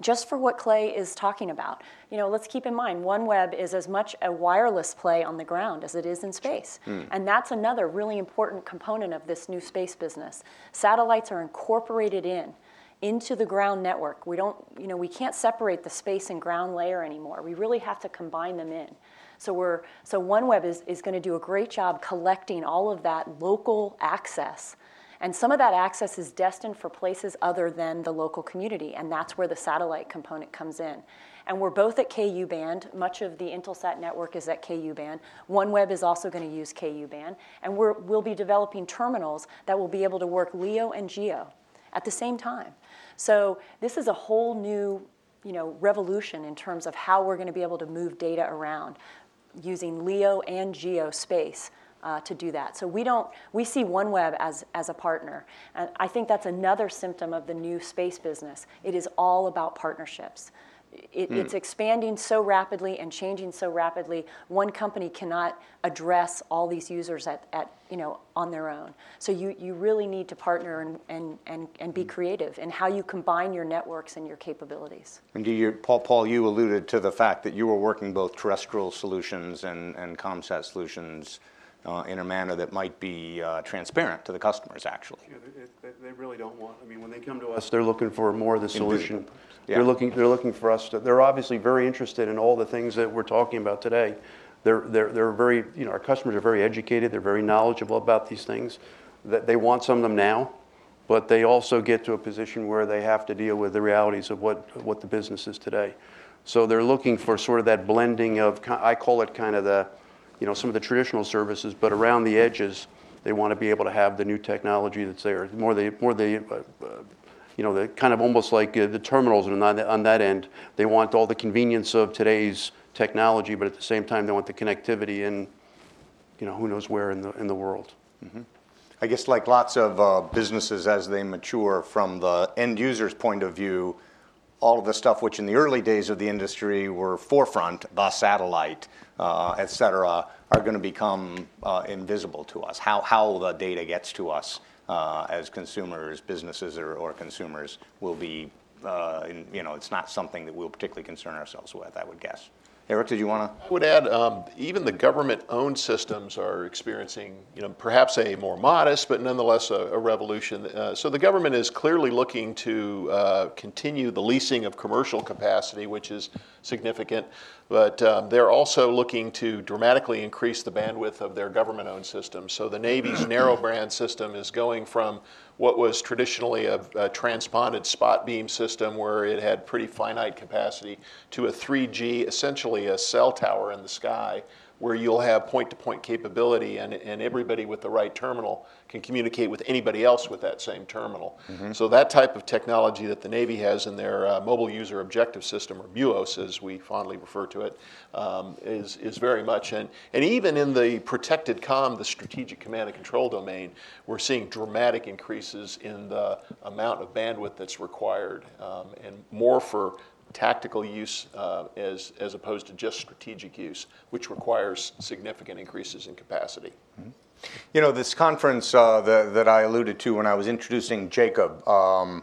Just for what Clay is talking about, you know, let's keep in mind OneWeb is as much a wireless play on the ground as it is in space, hmm. and that's another really important component of this new space business. Satellites are incorporated in into the ground network. We don't, you know, we can't separate the space and ground layer anymore. We really have to combine them in. So we're so OneWeb is, is going to do a great job collecting all of that local access. And some of that access is destined for places other than the local community, and that's where the satellite component comes in. And we're both at KU band. Much of the Intelsat network is at KU band. OneWeb is also going to use KU band, and we're, we'll be developing terminals that will be able to work LEO and GEO at the same time. So this is a whole new, you know, revolution in terms of how we're going to be able to move data around using LEO and GEO space uh, to do that. So we don't, we see OneWeb as, as a partner. And I think that's another symptom of the new space business. It is all about partnerships. It, hmm. It's expanding so rapidly and changing so rapidly. One company cannot address all these users at, at you know, on their own. So you, you really need to partner and, and, and, and be hmm. creative in how you combine your networks and your capabilities. And do you, Paul, Paul, you alluded to the fact that you were working both terrestrial solutions and, and ComSat solutions in a manner that might be uh, transparent to the customers, actually. Yeah, they- they, they really don't want, I mean, when they come to us, they're looking for more of the solution. Yeah. They're looking, they're looking for us to, they're obviously very interested in all the things that we're talking about today. They're, they're, they're very, you know, our customers are very educated, they're very knowledgeable about these things. That they want some of them now, but they also get to a position where they have to deal with the realities of what, what the business is today. So they're looking for sort of that blending of, I call it kind of the, you know, some of the traditional services, but around the edges, they want to be able to have the new technology that's there. More the, more the, uh, uh, you know, the kind of almost like uh, the terminals on, that- on that end, they want all the convenience of today's technology, but at the same time, they want the connectivity in, you know, who knows where in the, in the world. I guess like lots of uh, businesses as they mature from the end user's point of view, all of the stuff which in the early days of the industry were forefront, the satellite, uh, et cetera, are going to become uh, invisible to us. How, how the data gets to us uh, as consumers, businesses, or, consumers will be, you know, it's not something that we'll particularly concern ourselves with, I would guess. Eric, did you want to? I would add, um, even the government-owned systems are experiencing, you know, perhaps a more modest, but nonetheless a, a revolution. Uh, so the government is clearly looking to uh, continue the leasing of commercial capacity, which is significant. But um, they're also looking to dramatically increase the bandwidth of their government-owned systems. So the Navy's narrowband system is going from what was traditionally a, a transponded spot beam system where it had pretty finite capacity to a 3G, essentially a cell tower in the sky, where you'll have point-to-point capability and, and everybody with the right terminal can communicate with anybody else with that same terminal. So that type of technology that the Navy has in their uh, Mobile User Objective System, or MUOS as we fondly refer to it, um, is is very much, and, and even in the protected COM, the Strategic Command and Control domain, we're seeing dramatic increases in the amount of bandwidth that's required, um, and more for tactical use uh, as, as opposed to just strategic use, which requires significant increases in capacity. You know, this conference uh, that, that I alluded to when I was introducing Jacob um,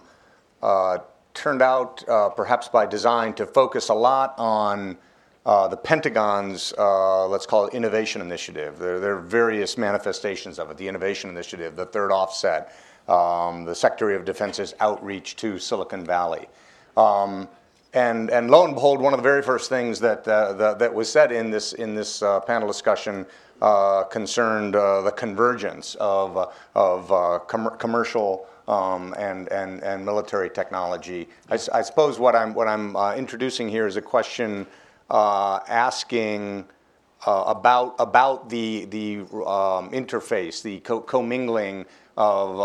uh, turned out, uh, perhaps by design, to focus a lot on uh, the Pentagon's, uh, let's call it innovation initiative. There, there are various manifestations of it the innovation initiative, the third offset, um, the Secretary of Defense's outreach to Silicon Valley. Um, and, and lo and behold, one of the very first things that, uh, the, that was said in this, in this uh, panel discussion uh, concerned uh, the convergence of, uh, of uh, com- commercial um, and, and, and military technology. I suppose what I'm, what I'm introducing here is a question asking about about the the um, interface, the co- commingling of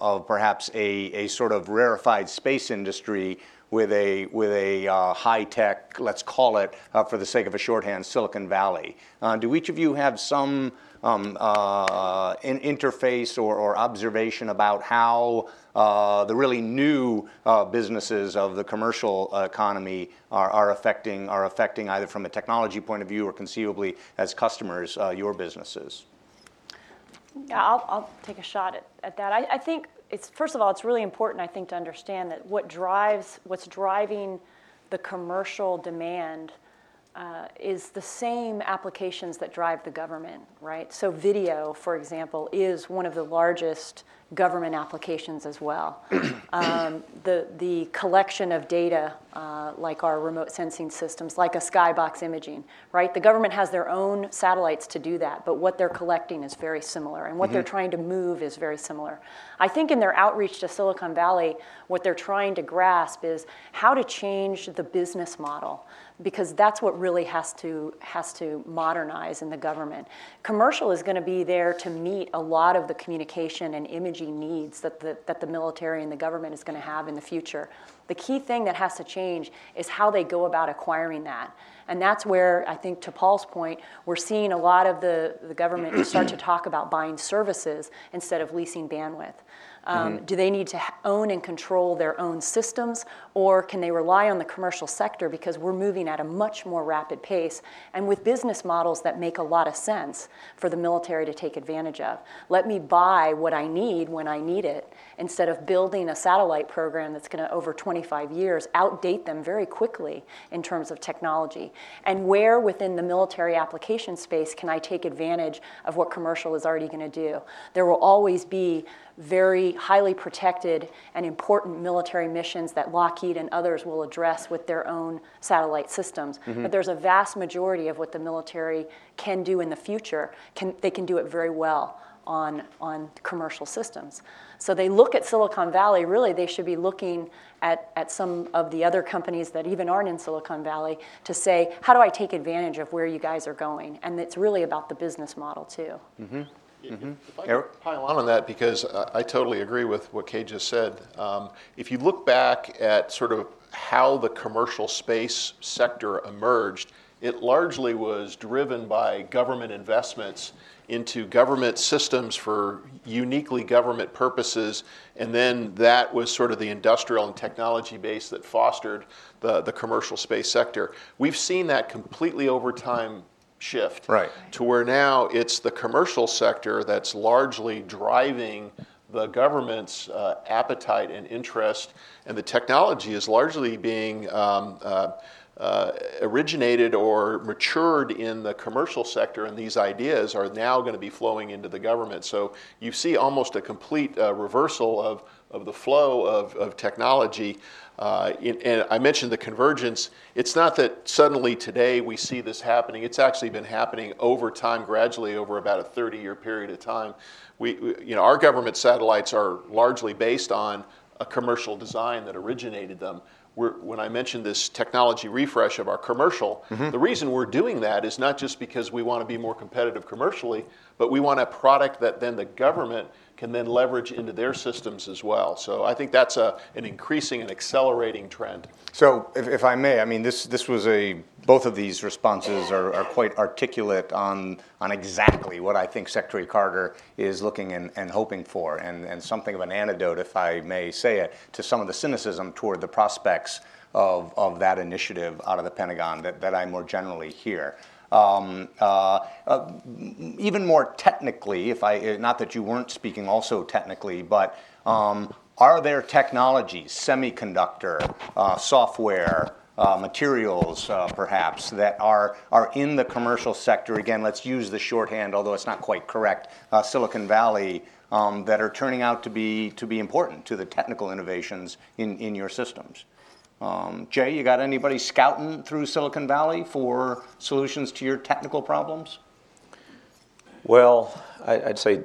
of perhaps a, a sort of rarefied space industry with a with a uh, high tech, let's call it, uh, for the sake of a shorthand, Silicon Valley. Uh, do each of you have some um, uh, in interface or, or, observation about how uh, the really new uh, businesses of the commercial economy are, are affecting are affecting either from a technology point of view or conceivably as customers your businesses? Yeah, I'll, I'll take a shot at, at that. I, I think it's first of all, it's really important, I think, to understand that what drives what's driving the commercial demand uh, is the same applications that drive the government, right? So video, for example, is one of the largest government applications as well. [clears throat] um, the, the collection of data, uh, like our remote sensing systems, like a skybox imaging, right? The government has their own satellites to do that, but what they're collecting is very similar, and what mm-hmm. they're trying to move is very similar. I think in their outreach to Silicon Valley, what they're trying to grasp is how to change the business model because that's what really has to has to modernize in the government. Commercial is going to be there to meet a lot of the communication and imaging needs that the, that the military and the government is going to have in the future. The key thing that has to change is how they go about acquiring that. And that's where I think, to Paul's point, we're seeing a lot of the, the government start to talk about buying services instead of leasing bandwidth. Um, mm-hmm. Do they need to own and control their own systems, or can they rely on the commercial sector because we're moving at a much more rapid pace and with business models that make a lot of sense for the military to take advantage of? Let me buy what I need when I need it instead of building a satellite program that's going to, over 25 years, outdate them very quickly in terms of technology. And where within the military application space can I take advantage of what commercial is already going to do? There will always be very highly protected and important military missions that Lockheed and others will address with their own satellite systems. Mm-hmm. But there's a vast majority of what the military can do in the future. Can, they can do it very well on, on commercial systems. So they look at Silicon Valley, really, they should be looking at, at some of the other companies that even aren't in Silicon Valley to say, how do I take advantage of where you guys are going? And it's really about the business model, too. Mm-hmm. Mm-hmm. If I could pile on on that, because I totally agree with what Kay just said. Um, if you look back at sort of how the commercial space sector emerged, it largely was driven by government investments into government systems for uniquely government purposes, and then that was sort of the industrial and technology base that fostered the, the commercial space sector. We've seen that completely over time shift. Right. To where now it's the commercial sector that's largely driving the government's uh, appetite and interest, and the technology is largely being um, uh, uh, originated or matured in the commercial sector, and these ideas are now going to be flowing into the government. So you see almost a complete uh, reversal of, of the flow of, of technology uh, in, and I mentioned the convergence. It's not that suddenly today we see this happening. It's actually been happening over time, gradually over about a 30-year period of time. We, we, you know, our government satellites are largely based on a commercial design that originated them. We're, when I mentioned this technology refresh of our commercial, mm-hmm. the reason we're doing that is not just because we want to be more competitive commercially, but we want a product that then the government can then leverage into their systems as well. So I think that's a, an increasing and accelerating trend. So if, if I may, I mean, this, this was a, both of these responses are, are quite articulate on, on exactly what I think Secretary Carter is looking and, and hoping for, and, and something of an antidote, if I may say it, to some of the cynicism toward the prospects of, of that initiative out of the Pentagon that, that I more generally hear. Um, uh, uh, even more technically, if I, not that you weren't speaking also technically, but um, are there technologies, semiconductor, uh, software, uh, materials, uh, perhaps, that are, are in the commercial sector? Again, let's use the shorthand, although it's not quite correct, uh, Silicon Valley, um, that are turning out to be, to be important to the technical innovations in, in your systems. Um, Jay, you got anybody scouting through Silicon Valley for solutions to your technical problems? Well, I, would say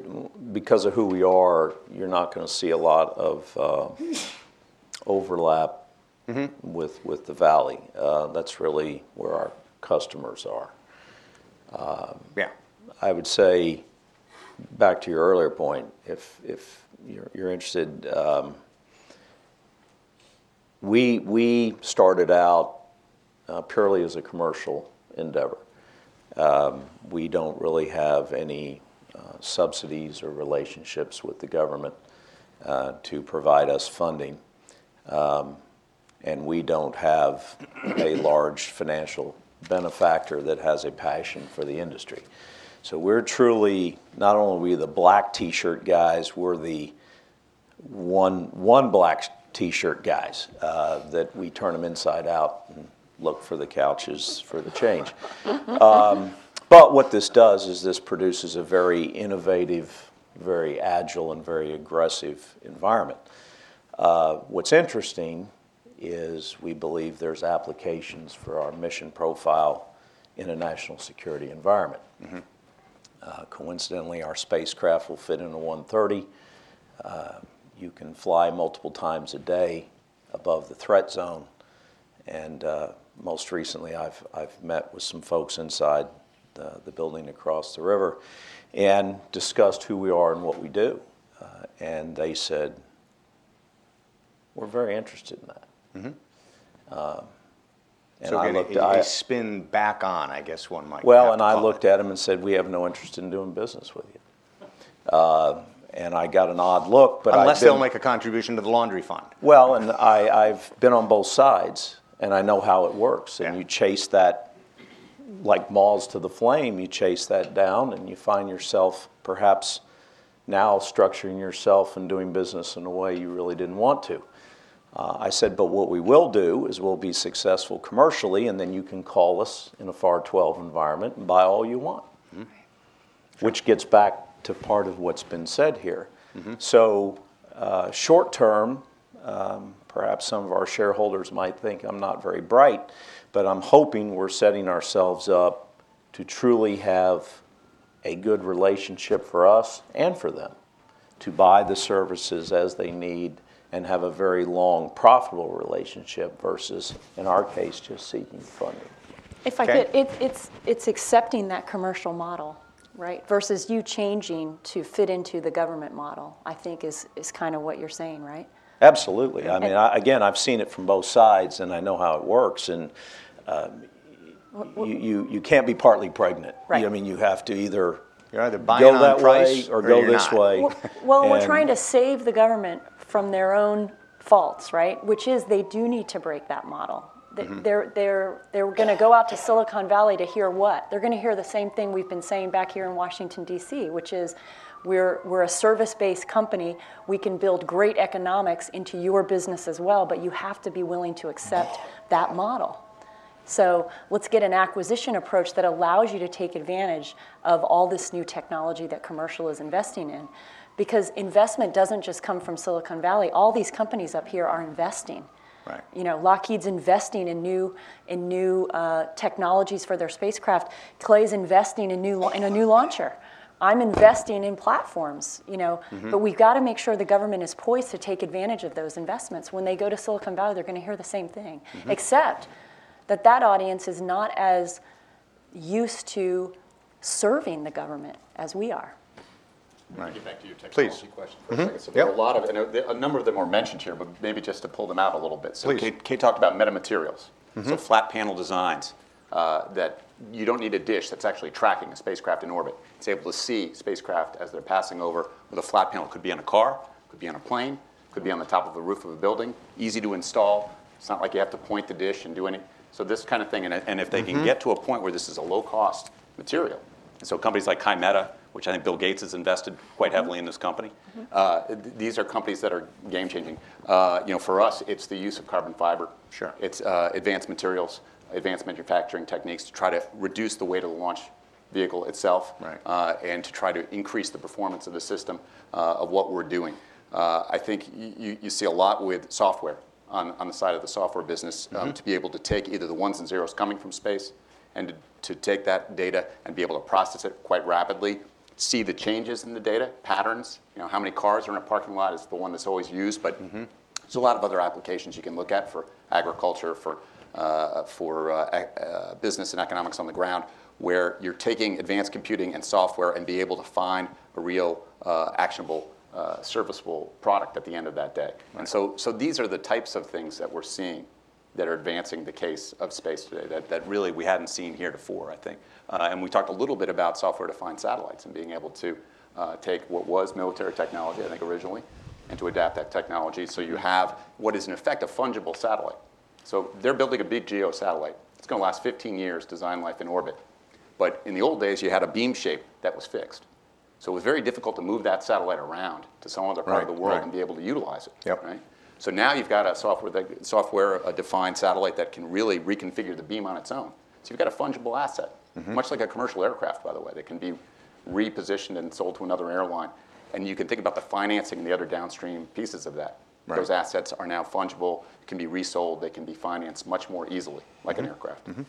because of who we are, you're not going to see a lot of uh, overlap mm-hmm. with with the valley. Uh, that's really where our customers are. Yeah. I would say, back to your earlier point, if, if you're, you're interested, um, we, we started out uh, purely as a commercial endeavor. Um, we don't really have any uh, subsidies or relationships with the government uh, to provide us funding. Um, and we don't have a large financial benefactor that has a passion for the industry. So we're truly not only we the black T-shirt guys, we're the one one black T-shirt guys uh, that we turn them inside out and look for the couches for the change. Um, but what this does is this produces a very innovative, very agile, and very aggressive environment. Uh, what's interesting is we believe there's applications for our mission profile in a national security environment. Mm-hmm. Uh, coincidentally, our spacecraft will fit in a 130. Uh, you can fly multiple times a day above the threat zone. And uh, most recently, I've, I've met with some folks inside the, the building across the river and discussed who we are and what we do. Uh, and they said, We're very interested in that. Mm-hmm. Um, and so I looked, a, a spin back on, I guess one might. Well, and I looked it. at him and said, "We have no interest in doing business with you." Uh, and I got an odd look, but unless been, they'll make a contribution to the laundry fund. Well, and I, I've been on both sides, and I know how it works. And yeah. you chase that like moths to the flame. You chase that down, and you find yourself perhaps now structuring yourself and doing business in a way you really didn't want to. Uh, I said, but what we will do is we'll be successful commercially, and then you can call us in a FAR 12 environment and buy all you want. Mm-hmm. Sure. Which gets back to part of what's been said here. Mm-hmm. So, uh, short term, um, perhaps some of our shareholders might think I'm not very bright, but I'm hoping we're setting ourselves up to truly have a good relationship for us and for them to buy the services as they need and have a very long, profitable relationship versus, in our case, just seeking funding. If I okay. could, it, it's, it's accepting that commercial model, right? Versus you changing to fit into the government model, I think is, is kind of what you're saying, right? Absolutely. I mean, I, again, I've seen it from both sides and I know how it works. And um, you, you, you can't be partly pregnant. Right. I mean, you have to either you're either buying go that way or, or go this not. way. Well, well we're trying to save the government from their own faults, right? Which is they do need to break that model. Mm-hmm. They're, they're, they're going to go out to Silicon Valley to hear what? They're going to hear the same thing we've been saying back here in Washington, D.C., which is we're, we're a service based company. We can build great economics into your business as well, but you have to be willing to accept that model. So let's get an acquisition approach that allows you to take advantage of all this new technology that commercial is investing in because investment doesn't just come from Silicon Valley. All these companies up here are investing. Right. You know, Lockheed's investing in new in new uh, technologies for their spacecraft. Clay's investing in new in a new launcher. I'm investing in platforms, you know, mm-hmm. but we've got to make sure the government is poised to take advantage of those investments. When they go to Silicon Valley, they're going to hear the same thing, mm-hmm. except that that audience is not as used to serving the government as we are. Right. Get back to your technology Please. question for a mm-hmm. second. So there are a lot of, and a, a number of them were mentioned here, but maybe just to pull them out a little bit. So Please. Kate, Kate talked about metamaterials, mm-hmm. so flat panel designs uh, that you don't need a dish that's actually tracking a spacecraft in orbit. It's able to see spacecraft as they're passing over with a flat panel. Could be on a car, could be on a plane, could be on the top of the roof of a building. Easy to install. It's not like you have to point the dish and do any. So this kind of thing, and, and if they can mm-hmm. get to a point where this is a low-cost material, and so companies like Kymeta, which I think Bill Gates has invested quite heavily in this company. Uh, th- these are companies that are game changing. Uh, you know, for us, it's the use of carbon fiber. Sure. It's uh, advanced materials, advanced manufacturing techniques to try to reduce the weight of the launch vehicle itself, right. Uh, and to try to increase the performance of the system uh, of what we're doing. Uh, I think you, you see a lot with software on, on the side of the software business um, mm-hmm. to be able to take either the ones and zeros coming from space and to, to take that data and be able to process it quite rapidly see the changes in the data, patterns. You know, how many cars are in a parking lot is the one that's always used, but mm-hmm. there's a lot of other applications you can look at for agriculture, for uh, for uh, uh, business and economics on the ground. where you're taking advanced computing and software and be able to find a real uh, actionable, uh, serviceable product at the end of that day. Right. And so, so these are the types of things that we're seeing that are advancing the case of space today that, that really we hadn't seen heretofore, I think. Uh, and we talked a little bit about software-defined satellites and being able to uh, take what was military technology, I think originally, and to adapt that technology so you have what is in effect a fungible satellite. So they're building a big geo satellite. It's going to last 15 years, design life in orbit. But in the old days, you had a beam shape that was fixed. So it was very difficult to move that satellite around to some other part right, of the world right. and be able to utilize it. Yep. Right? So now you've got a software, that, software a defined satellite that can really reconfigure the beam on its own. So you've got a fungible asset, mm-hmm. much like a commercial aircraft, by the way, that can be repositioned and sold to another airline. And you can think about the financing and the other downstream pieces of that. Right. Those assets are now fungible, can be resold, they can be financed much more easily, like mm-hmm. an aircraft. Mm-hmm.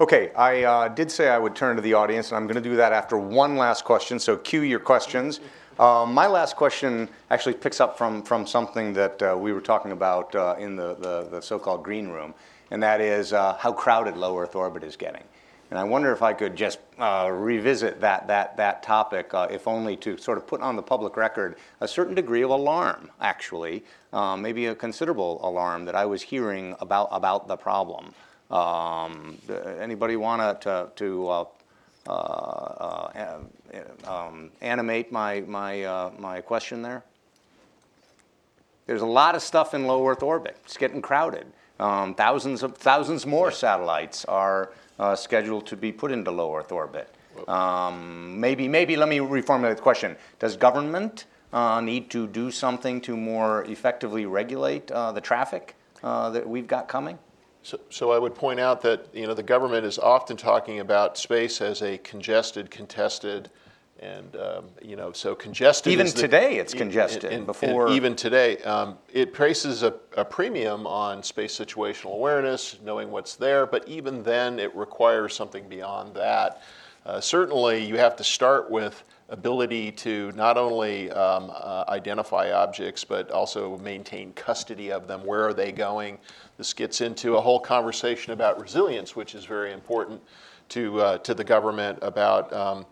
Okay, I uh, did say I would turn to the audience, and I'm going to do that after one last question. So cue your questions. Uh, my last question actually picks up from, from something that uh, we were talking about uh, in the, the, the, so-called green room, and that is uh, how crowded low Earth orbit is getting. And I wonder if I could just uh, revisit that, that, that topic, uh, if only to sort of put on the public record a certain degree of alarm, actually, maybe a considerable alarm that I was hearing about, about the problem. Um, anybody want to, to uh, um, animate my, my, uh, my question there? There's a lot of stuff in low Earth orbit. It's getting crowded. Um, thousands of thousands more satellites are uh, scheduled to be put into low Earth orbit. Um, maybe, maybe let me reformulate the question. Does government uh, need to do something to more effectively regulate uh, the traffic that we've got coming? So, so I would point out that you know the government is often talking about space as a congested, contested, and um, you know so congested. Even the, today, it's congested. And, and, before and even today, um, it places a, a, premium on space situational awareness, knowing what's there. But even then, it requires something beyond that. Uh, certainly, you have to start with ability to not only um, uh, identify objects but also maintain custody of them. Where are they going? This gets into a whole conversation about resilience, which is very important to, uh, to the government about um,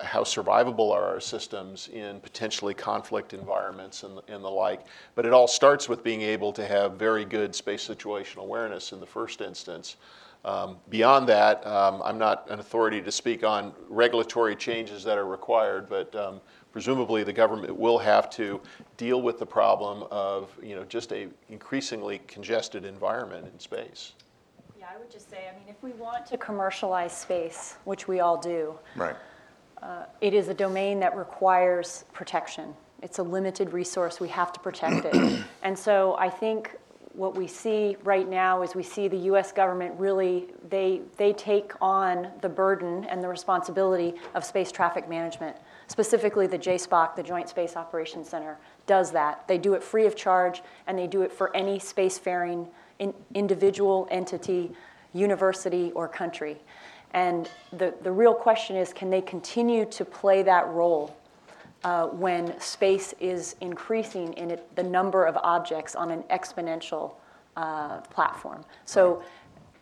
how survivable are our systems in potentially conflict environments and, and the like. But it all starts with being able to have very good space situational awareness in the first instance. Um, beyond that, um, I'm not an authority to speak on regulatory changes that are required, but um, presumably the government will have to deal with the problem of you know just a increasingly congested environment in space. Yeah, I would just say, I mean, if we want to commercialize space, which we all do, right. Uh, it is a domain that requires protection. It's a limited resource. We have to protect it. [clears throat] and so I think what we see right now is we see the U.S. government really they they take on the burden and the responsibility of space traffic management. Specifically, the JSPOC, the Joint Space Operations Center, does that. They do it free of charge, and they do it for any spacefaring in individual entity, university, or country. And the, the real question is can they continue to play that role uh, when space is increasing in it, the number of objects on an exponential uh, platform? So,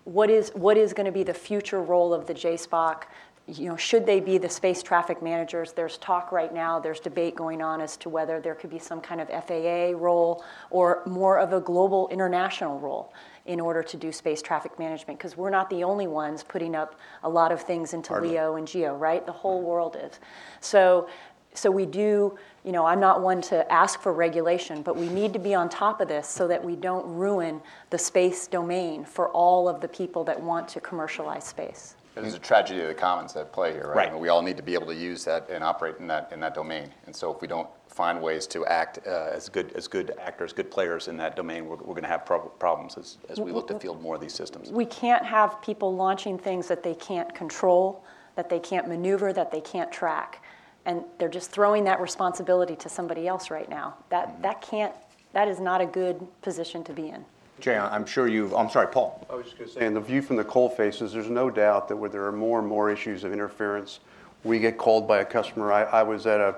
what is, what is going to be the future role of the JSPOC? you know, should they be the space traffic managers? There's talk right now, there's debate going on as to whether there could be some kind of FAA role or more of a global international role in order to do space traffic management because we're not the only ones putting up a lot of things into Hardly. LEO and GEO, right? The whole world is. So so we do, you know, I'm not one to ask for regulation, but we need to be on top of this so that we don't ruin the space domain for all of the people that want to commercialize space. There's a tragedy of the commons at play here, right? right. I mean, we all need to be able to use that and operate in that in that domain. And so, if we don't find ways to act uh, as good as good actors, good players in that domain, we're, we're going to have pro- problems as, as we look to field more of these systems. We can't have people launching things that they can't control, that they can't maneuver, that they can't track, and they're just throwing that responsibility to somebody else right now. That mm-hmm. that can't. That is not a good position to be in. Jay, I'm sure you've, I'm sorry, Paul. I was just going to say, in the view from the coal faces, there's no doubt that where there are more and more issues of interference, we get called by a customer. I, I was at a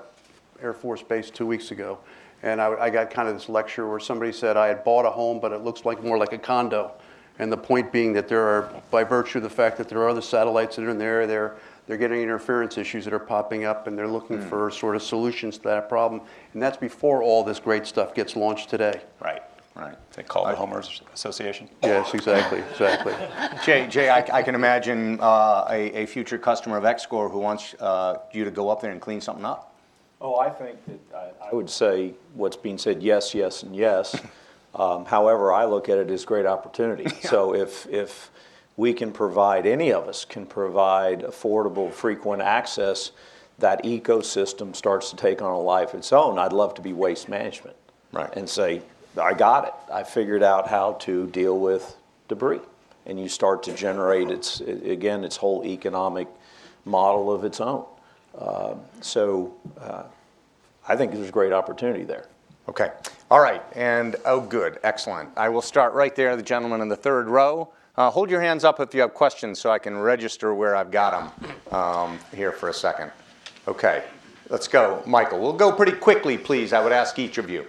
Air Force base two weeks ago, and I, I got kind of this lecture where somebody said I had bought a home, but it looks like more like a condo. And the point being that there are, by virtue of the fact that there are other satellites that are in there, they're, they're getting interference issues that are popping up, and they're looking for sort of solutions to that problem. And that's before all this great stuff gets launched today. Right, right. They call the Homers Association. Yes, exactly, exactly. [laughs] Jay, Jay, I, I can imagine uh, a, a future customer of XCOR who wants uh, you to go up there and clean something up. Oh, I think that, I, I would say what's being said, yes, yes, and yes. [laughs] Um, however, I look at it as great opportunity. [laughs] So if, if we can provide, any of us can provide affordable, frequent access, that ecosystem starts to take on a life of its own. I'd love to be waste management. Right. And say, I got it. I figured out how to deal with debris. And you start to generate its, again, its whole economic model of its own. Uh, So uh, I think there's great opportunity there. Okay. All right. And, oh, good. Excellent. I will start right there, the gentleman in the third row. Uh, hold your hands up if you have questions so I can register where I've got them um, here for a second. Okay. Let's go. Michael, we'll go pretty quickly, please. I would ask each of you.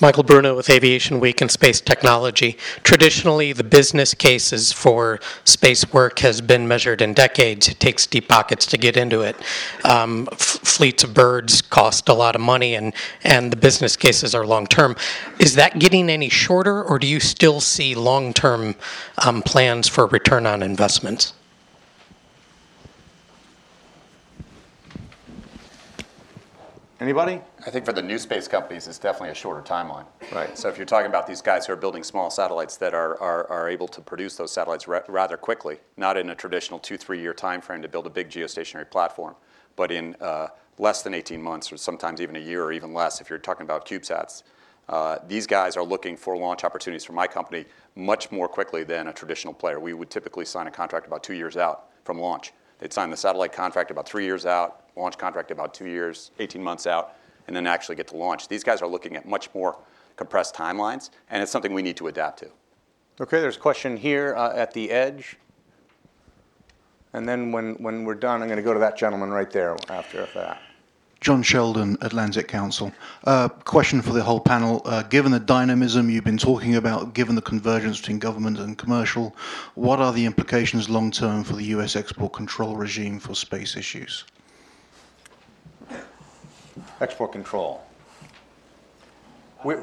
Michael Bruno with Aviation Week and Space Technology. Traditionally, the business cases for space work has been measured in decades. It takes deep pockets to get into it. Um, f- fleets of birds cost a lot of money, and, and the business cases are long term. Is that getting any shorter, or do you still see long term um, plans for return on investments? Anybody? I think for the new space companies, it's definitely a shorter timeline. Right. So if you're talking about these guys who are building small satellites that are, are, are able to produce those satellites ra- rather quickly, not in a traditional two, three year time frame to build a big geostationary platform, but in uh, less than 18 months or sometimes even a year or even less if you're talking about CubeSats. Uh, these guys are looking for launch opportunities for my company much more quickly than a traditional player. We would typically sign a contract about two years out from launch. They'd sign the satellite contract about three years out, launch contract about two years, 18 months out, and then actually get to launch. These guys are looking at much more compressed timelines, and it's something we need to adapt to. Okay, there's a question here uh, at the edge. And then when, when we're done, I'm going to go to that gentleman right there after that. John Sheldon, Atlantic Council. Uh, question for the whole panel. Uh, given the dynamism you've been talking about, given the convergence between government and commercial, what are the implications long term for the US export control regime for space issues? Export control. We-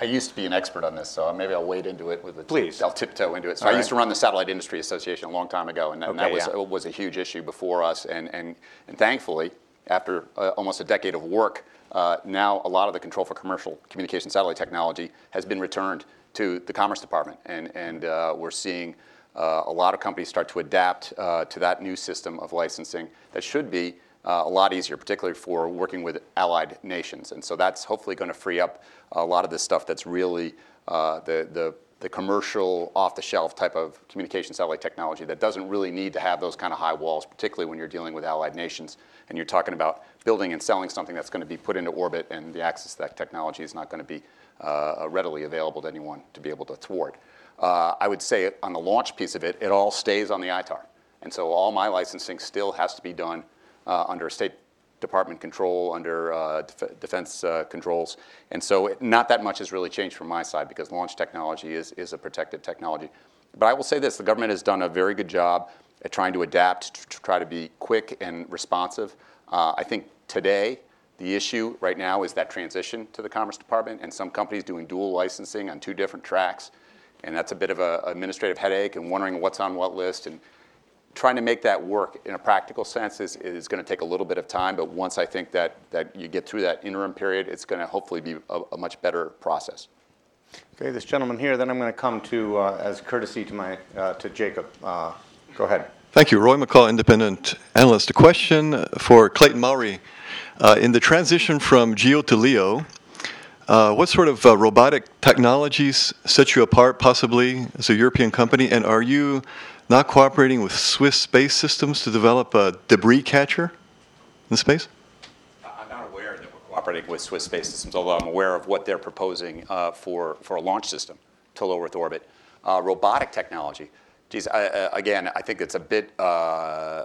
I used to be an expert on this, so maybe I'll wade into it with a Please. I'll tiptoe into it. So All I used to run the Satellite Industry Association a long time ago, and that, and that was, yeah. was a huge issue before us. And, and, and thankfully, after uh, almost a decade of work, uh, now a lot of the control for commercial communication satellite technology has been returned to the Commerce Department, and, and uh, we're seeing uh, a lot of companies start to adapt uh, to that new system of licensing that should be a lot easier, particularly for working with allied nations. And so that's hopefully going to free up a lot of this stuff that's really uh, the, the, the commercial, off-the-shelf type of communication satellite technology that doesn't really need to have those kind of high walls, particularly when you're dealing with allied nations and you're talking about building and selling something that's going to be put into orbit and the access to that technology is not going to be uh, readily available to anyone to be able to thwart. Uh, I would say on the launch piece of it, it all stays on the ITAR. And so all my licensing still has to be done uh, under State Department control, under uh, def- defense uh, controls. And so it, not that much has really changed from my side because launch technology is, is a protected technology. But I will say this, the government has done a very good job at trying to adapt, to, to try to be quick and responsive. Uh, I think today, the issue right now is that transition to the Commerce Department and some companies doing dual licensing on two different tracks. And that's a bit of an administrative headache and wondering what's on what list. And trying to make that work in a practical sense is, is going to take a little bit of time, but once I think that, that you get through that interim period, it's going to hopefully be a, a much better process. Okay, this gentleman here, then I'm going to come to, uh, as courtesy to my, uh, to Jacob. Uh, Go ahead. Thank you. Roy McCall, independent analyst. A question for Clayton Mowry. Uh, in the transition from GEO to LEO, uh, what sort of uh, robotic technologies set you apart, possibly as a European company? And are you not cooperating with Swiss Space Systems to develop a debris catcher in space? I'm not aware that we're cooperating with Swiss Space Systems, although I'm aware of what they're proposing uh, for, for a launch system to low Earth orbit. Uh, robotic technology, geez, I, uh, again, I think it's a bit uh, uh,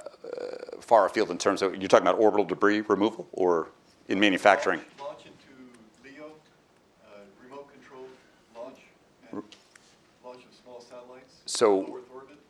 far afield in terms of, you're talking about orbital debris removal or in manufacturing? Launch into LEO, uh, remote control launch, and launch of small satellites? So,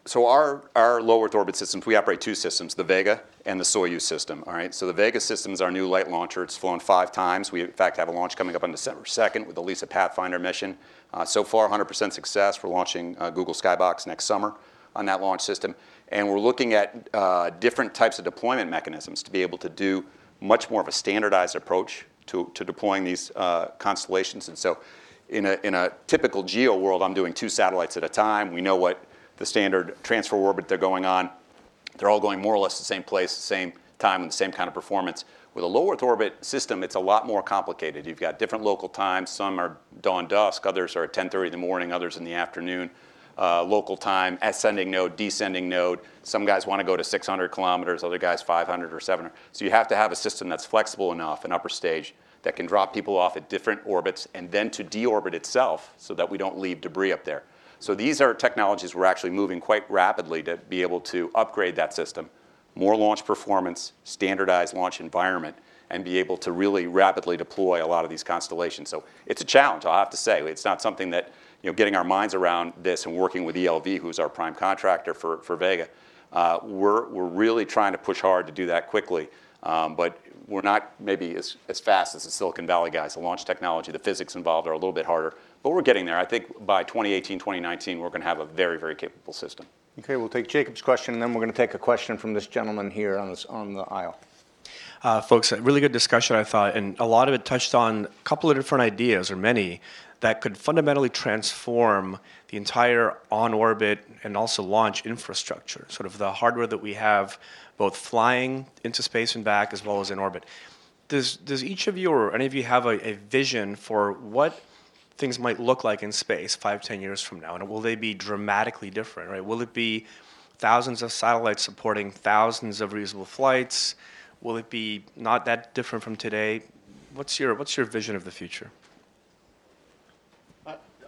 so our, our low Earth orbit systems, we operate two systems, the Vega and the Soyuz system, all right? So the Vega system is our new light launcher. It's flown five times. We, in fact, have a launch coming up on December 2nd with the LISA Pathfinder mission. Uh, so far, 100% success. We're launching uh, Google Skybox next summer on that launch system. And we're looking at uh, different types of deployment mechanisms to be able to do much more of a standardized approach to, to deploying these uh, constellations. And so in a, in a typical geo world, I'm doing two satellites at a time. We know what the standard transfer orbit they're going on. They're all going more or less the same place, the same time, and the same kind of performance. With a low Earth orbit system, it's a lot more complicated. You've got different local times. Some are dawn dusk, others are at 10:30 in the morning, others in the afternoon. Uh, local time, ascending node, descending node. Some guys want to go to 600 kilometers, other guys 500 or 700. So you have to have a system that's flexible enough, an upper stage, that can drop people off at different orbits and then to deorbit itself so that we don't leave debris up there. So these are technologies we're actually moving quite rapidly to be able to upgrade that system, more launch performance, standardized launch environment, and be able to really rapidly deploy a lot of these constellations. So it's a challenge, I'll have to say. It's not something that, you know, getting our minds around this and working with ELV, who's our prime contractor for, for Vega, uh, we're, we're really trying to push hard to do that quickly. Um, but we're not maybe as, as fast as the Silicon Valley guys. The launch technology, the physics involved are a little bit harder, but we're getting there. I think by 2018, 2019, we're going to have a very, very capable system. Okay, we'll take Jacob's question, and then we're going to take a question from this gentleman here on, this, on the aisle. Uh, folks, a really good discussion, I thought, and a lot of it touched on a couple of different ideas, or many, that could fundamentally transform the entire on orbit and also launch infrastructure, sort of the hardware that we have both flying into space and back as well as in orbit. Does, does each of you or any of you have a, a vision for what things might look like in space five, ten years from now? And will they be dramatically different, right? Will it be thousands of satellites supporting thousands of reusable flights? Will it be not that different from today? What's your, what's your vision of the future?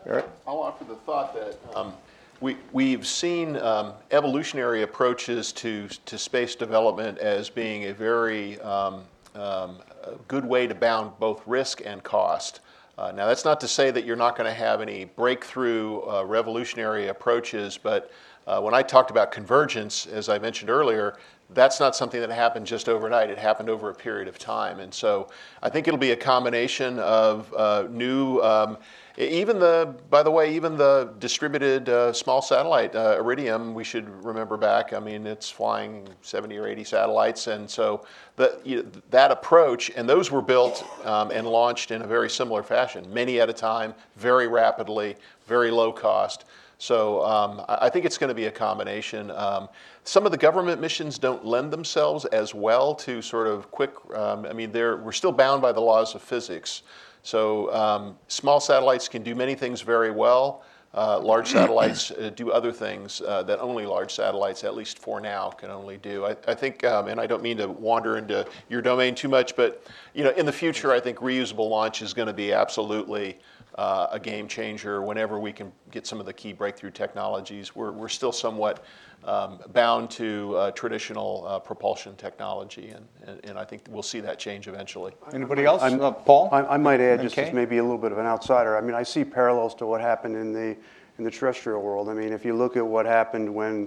Eric? I'll offer the thought that um, we, we've seen um, evolutionary approaches to, to space development as being a very um, um, a good way to bound both risk and cost. Uh, now, that's not to say that you're not going to have any breakthrough uh, revolutionary approaches, but uh, when I talked about convergence, as I mentioned earlier, that's not something that happened just overnight. It happened over a period of time. And so I think it'll be a combination of uh, new um, even the, by the way, even the distributed uh, small satellite uh, Iridium, we should remember back. I mean, it's flying 70 or 80 satellites, and so the, you know, that approach, and those were built um, and launched in a very similar fashion, many at a time, very rapidly, very low cost. So um, I think it's going to be a combination. Um, some of the government missions don't lend themselves as well to sort of quick. Um, I mean, we're still bound by the laws of physics. So um, small satellites can do many things very well. Uh, large satellites uh, do other things uh, that only large satellites, at least for now, can only do. I, I think, um, and I don't mean to wander into your domain too much, but you know, in the future, I think reusable launch is going to be absolutely uh, a game changer. Whenever we can get some of the key breakthrough technologies, we're, we're still somewhat um, bound to uh, traditional uh, propulsion technology, and, and, and, I think we'll see that change eventually. Anybody else? Uh, Paul? I, I, might add, just okay. as maybe a little bit of an outsider. I mean, I see parallels to what happened in the in the terrestrial world. I mean, if you look at what happened when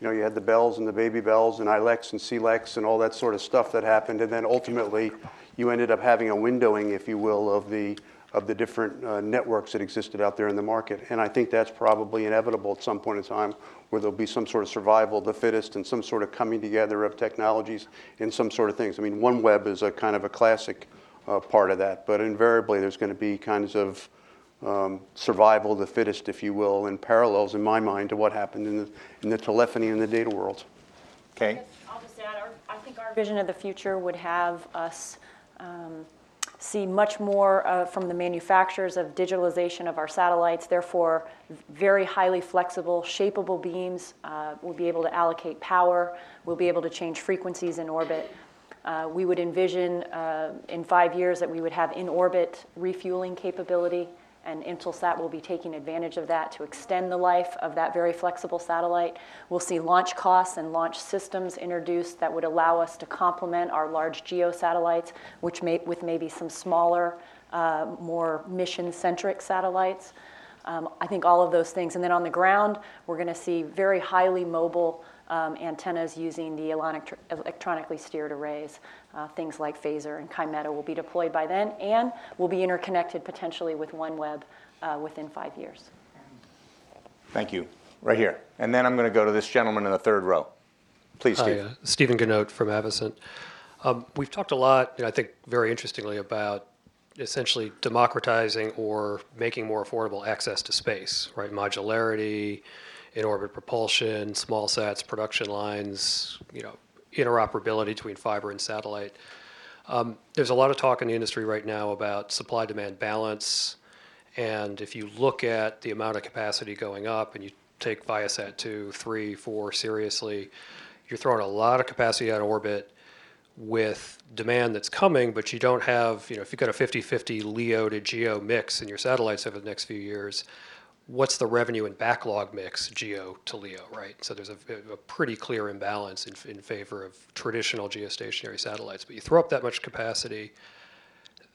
you know you had the bells and the baby bells and ILECs and CLECs and all that sort of stuff that happened, and then ultimately you ended up having a windowing, if you will, of the of the different uh, networks that existed out there in the market. And I think that's probably inevitable at some point in time where there'll be some sort of survival of the fittest and some sort of coming together of technologies and some sort of things. I mean, OneWeb is a kind of a classic uh, part of that, but invariably there's going to be kinds of um, survival of the fittest, if you will, and parallels in my mind to what happened in the, in the telephony and the data world. Okay. I'll just add, our, I think our vision of the future would have us um, see much more uh, from the manufacturers of digitalization of our satellites, therefore very highly flexible, shapeable beams. Uh, we'll be able to allocate power. We'll be able to change frequencies in orbit. Uh, we would envision uh, in five years that we would have in-orbit refueling capability and Intelsat will be taking advantage of that to extend the life of that very flexible satellite. We'll see launch costs and launch systems introduced that would allow us to complement our large geo satellites, which may, with maybe some smaller, uh, more mission-centric satellites. Um, I think all of those things. And then on the ground, we're going to see very highly mobile um, antennas using the electronically steered arrays. Uh, things like Phasor and Kymeta will be deployed by then and will be interconnected potentially with OneWeb uh, within five years. Thank you. Right here. And then I'm going to go to this gentleman in the third row. Please, Steve. Hi, uh, Stephen Ganote from Avascent. Um, we've talked a lot, I think very interestingly, about essentially democratizing or making more affordable access to space, right? Modularity, in-orbit propulsion, small sats, production lines, you know, interoperability between fiber and satellite. Um, there's a lot of talk in the industry right now about supply-demand balance, and if you look at the amount of capacity going up and you take Viasat 2, 3, 4 seriously, you're throwing a lot of capacity out of orbit with demand that's coming, but you don't have, you know, if you've got a 50-50 LEO to GEO mix in your satellites over the next few years, what's the revenue and backlog mix GEO to LEO, right? So there's a, a pretty clear imbalance in, in favor of traditional geostationary satellites. But you throw up that much capacity,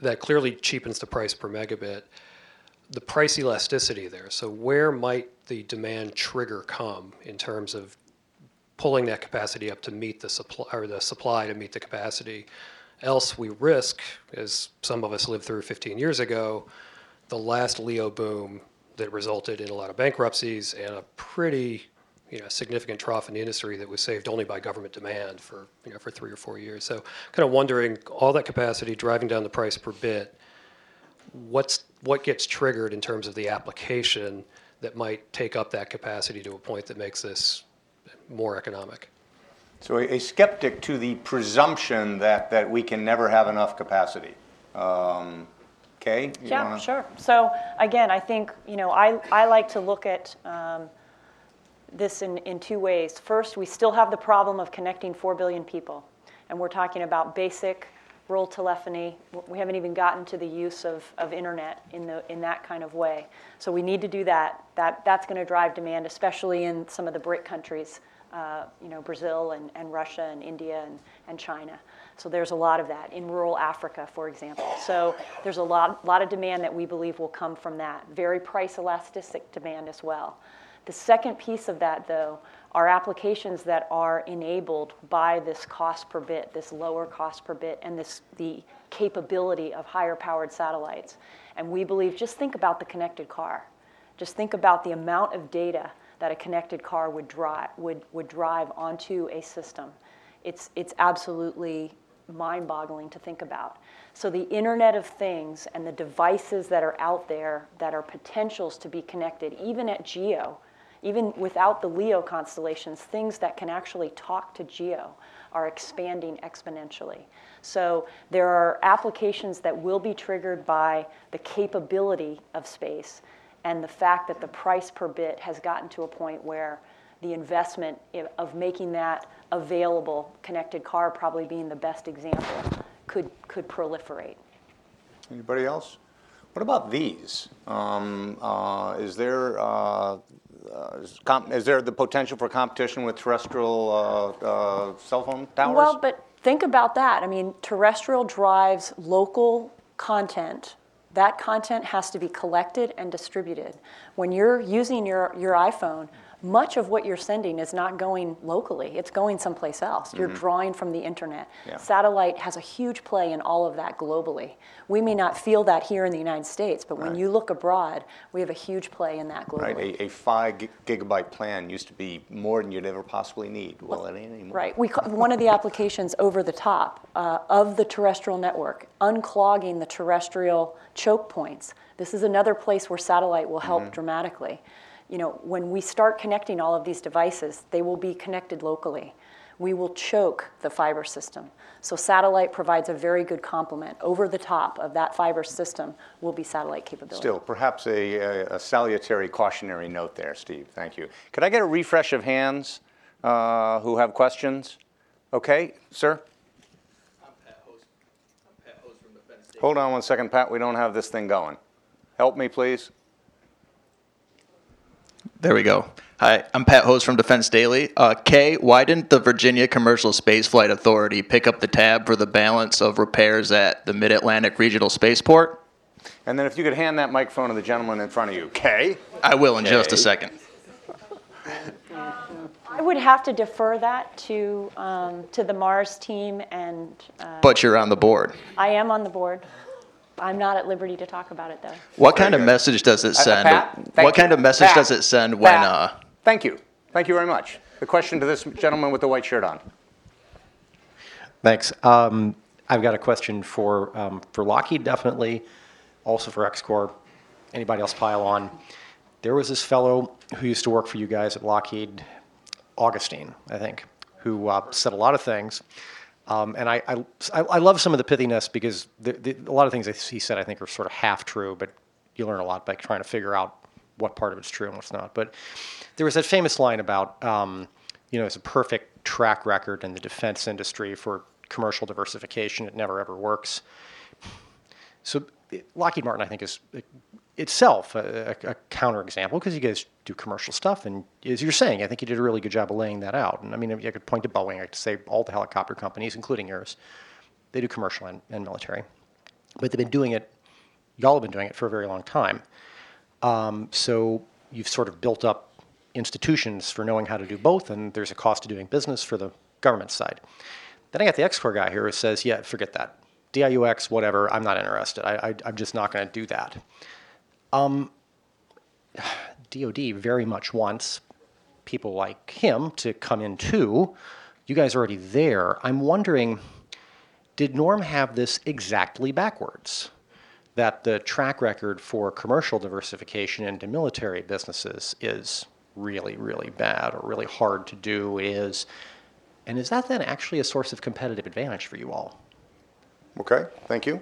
that clearly cheapens the price per megabit. The price elasticity there. So where might the demand trigger come in terms of pulling that capacity up to meet the supply or the supply to meet the capacity. Else we risk, as some of us lived through 15 years ago, the last LEO boom that resulted in a lot of bankruptcies and a pretty you know, significant trough in the industry that was saved only by government demand for, you know, for three or four years. So kind of wondering, all that capacity driving down the price per bit, what's, what gets triggered in terms of the application that might take up that capacity to a point that makes this more economic. So a, skeptic to the presumption that, that we can never have enough capacity. Um, Kay? Yeah, wanna... sure. So again, I think, you know, I, I like to look at um, this in, in two ways. First, we still have the problem of connecting 4 billion people. And we're talking about basic rural telephony. We haven't even gotten to the use of, of internet in, the, in that kind of way. So we need to do that. that that's going to drive demand, especially in some of the BRIC countries uh, you know, Brazil and, and Russia and India and, and China. So there's a lot of that in rural Africa, for example. So there's a lot, lot of demand that we believe will come from that. Very price elastic demand as well. The second piece of that, though, are applications that are enabled by this cost per bit, this lower cost per bit, and this the capability of higher powered satellites. And we believe, just think about the connected car. Just think about the amount of data that a connected car would drive, would, would drive onto a system. It's, it's absolutely mind boggling to think about. So, the Internet of Things and the devices that are out there that are potentials to be connected, even at GEO, even without the LEO constellations, things that can actually talk to GEO are expanding exponentially. So, there are applications that will be triggered by the capability of space and the fact that the price per bit has gotten to a point where the investment of making that available, connected car probably being the best example, could, could proliferate. Anybody else? What about these? Um, uh, is there uh, uh, is, comp- is, there the potential for competition with terrestrial uh, uh, cell phone towers? Well, but think about that. I mean, terrestrial drives local content that content has to be collected and distributed. When you're using your, your iPhone, much of what you're sending is not going locally, it's going someplace else. You're mm-hmm. drawing from the internet. Yeah. Satellite has a huge play in all of that globally. We may not feel that here in the United States, but when you look abroad, we have a huge play in that globally. Right, a, a five gigabyte plan used to be more than you'd ever possibly need. Well, it ain't anymore. Right, we one of the applications over the top uh, of the terrestrial network, unclogging the terrestrial choke points. This is another place where satellite will help mm-hmm. dramatically you know, when we start connecting all of these devices, they will be connected locally. We will choke the fiber system. So satellite provides a very good complement. Over the top of that fiber system will be satellite capability. Still, perhaps a, a, a salutary cautionary note there, Steve. Thank you. Could I get a refresh of hands uh, who have questions? Okay, sir? Hold on one second, Pat. We don't have this thing going. Help me, please. There we go. Hi, I'm Pat Host from Defense Daily. Uh, Kay, why didn't the Virginia Commercial Space Flight Authority pick up the tab for the balance of repairs at the Mid Atlantic Regional Spaceport? And then if you could hand that microphone to the gentleman in front of you. Kay? I will in just a second. I would have to defer that to, um, to the Mars team, and uh, But you're on the board. I am on the board. I'm not at liberty to talk about it, though. What kind of message does it Uh, send? Pat, thank what kind of message Pat, does it send when? Uh, Thank you. Thank you very much. The question to this gentleman with the white shirt on. Thanks. Um, I've got a question for, um, for Lockheed, definitely, also for XCOR. Anybody else pile on? There was this fellow who used to work for you guys at Lockheed, Augustine, I think, who uh, said a lot of things. Um, and I, I, I love some of the pithiness because the, the, a lot of things he said I think are sort of half true, but you learn a lot by trying to figure out what part of it's true and what's not. But there was that famous line about, um, you know, it's a perfect track record in the defense industry for commercial diversification. It never ever works. So Lockheed Martin, I think, is itself a, a, a counterexample because you guys do commercial stuff, and as you're saying, I think you did a really good job of laying that out. And I mean, I could point to Boeing, I could say all the helicopter companies, including yours, they do commercial and, and military, but they've been doing it. Y'all have been doing it for a very long time. Um, so you've sort of built up institutions for knowing how to do both, and there's a cost to doing business for the government side. Then I got the XCOR guy here who says, yeah, forget that. DIUX, whatever, I'm not interested. I, am just not going to do that. Um, DOD very much wants people like him to come in too. You guys are already there. I'm wondering, did Norm have this exactly backwards? That the track record for commercial diversification into military businesses is really, really bad or really hard to do is, and is that then actually a source of competitive advantage for you all? Okay, thank you.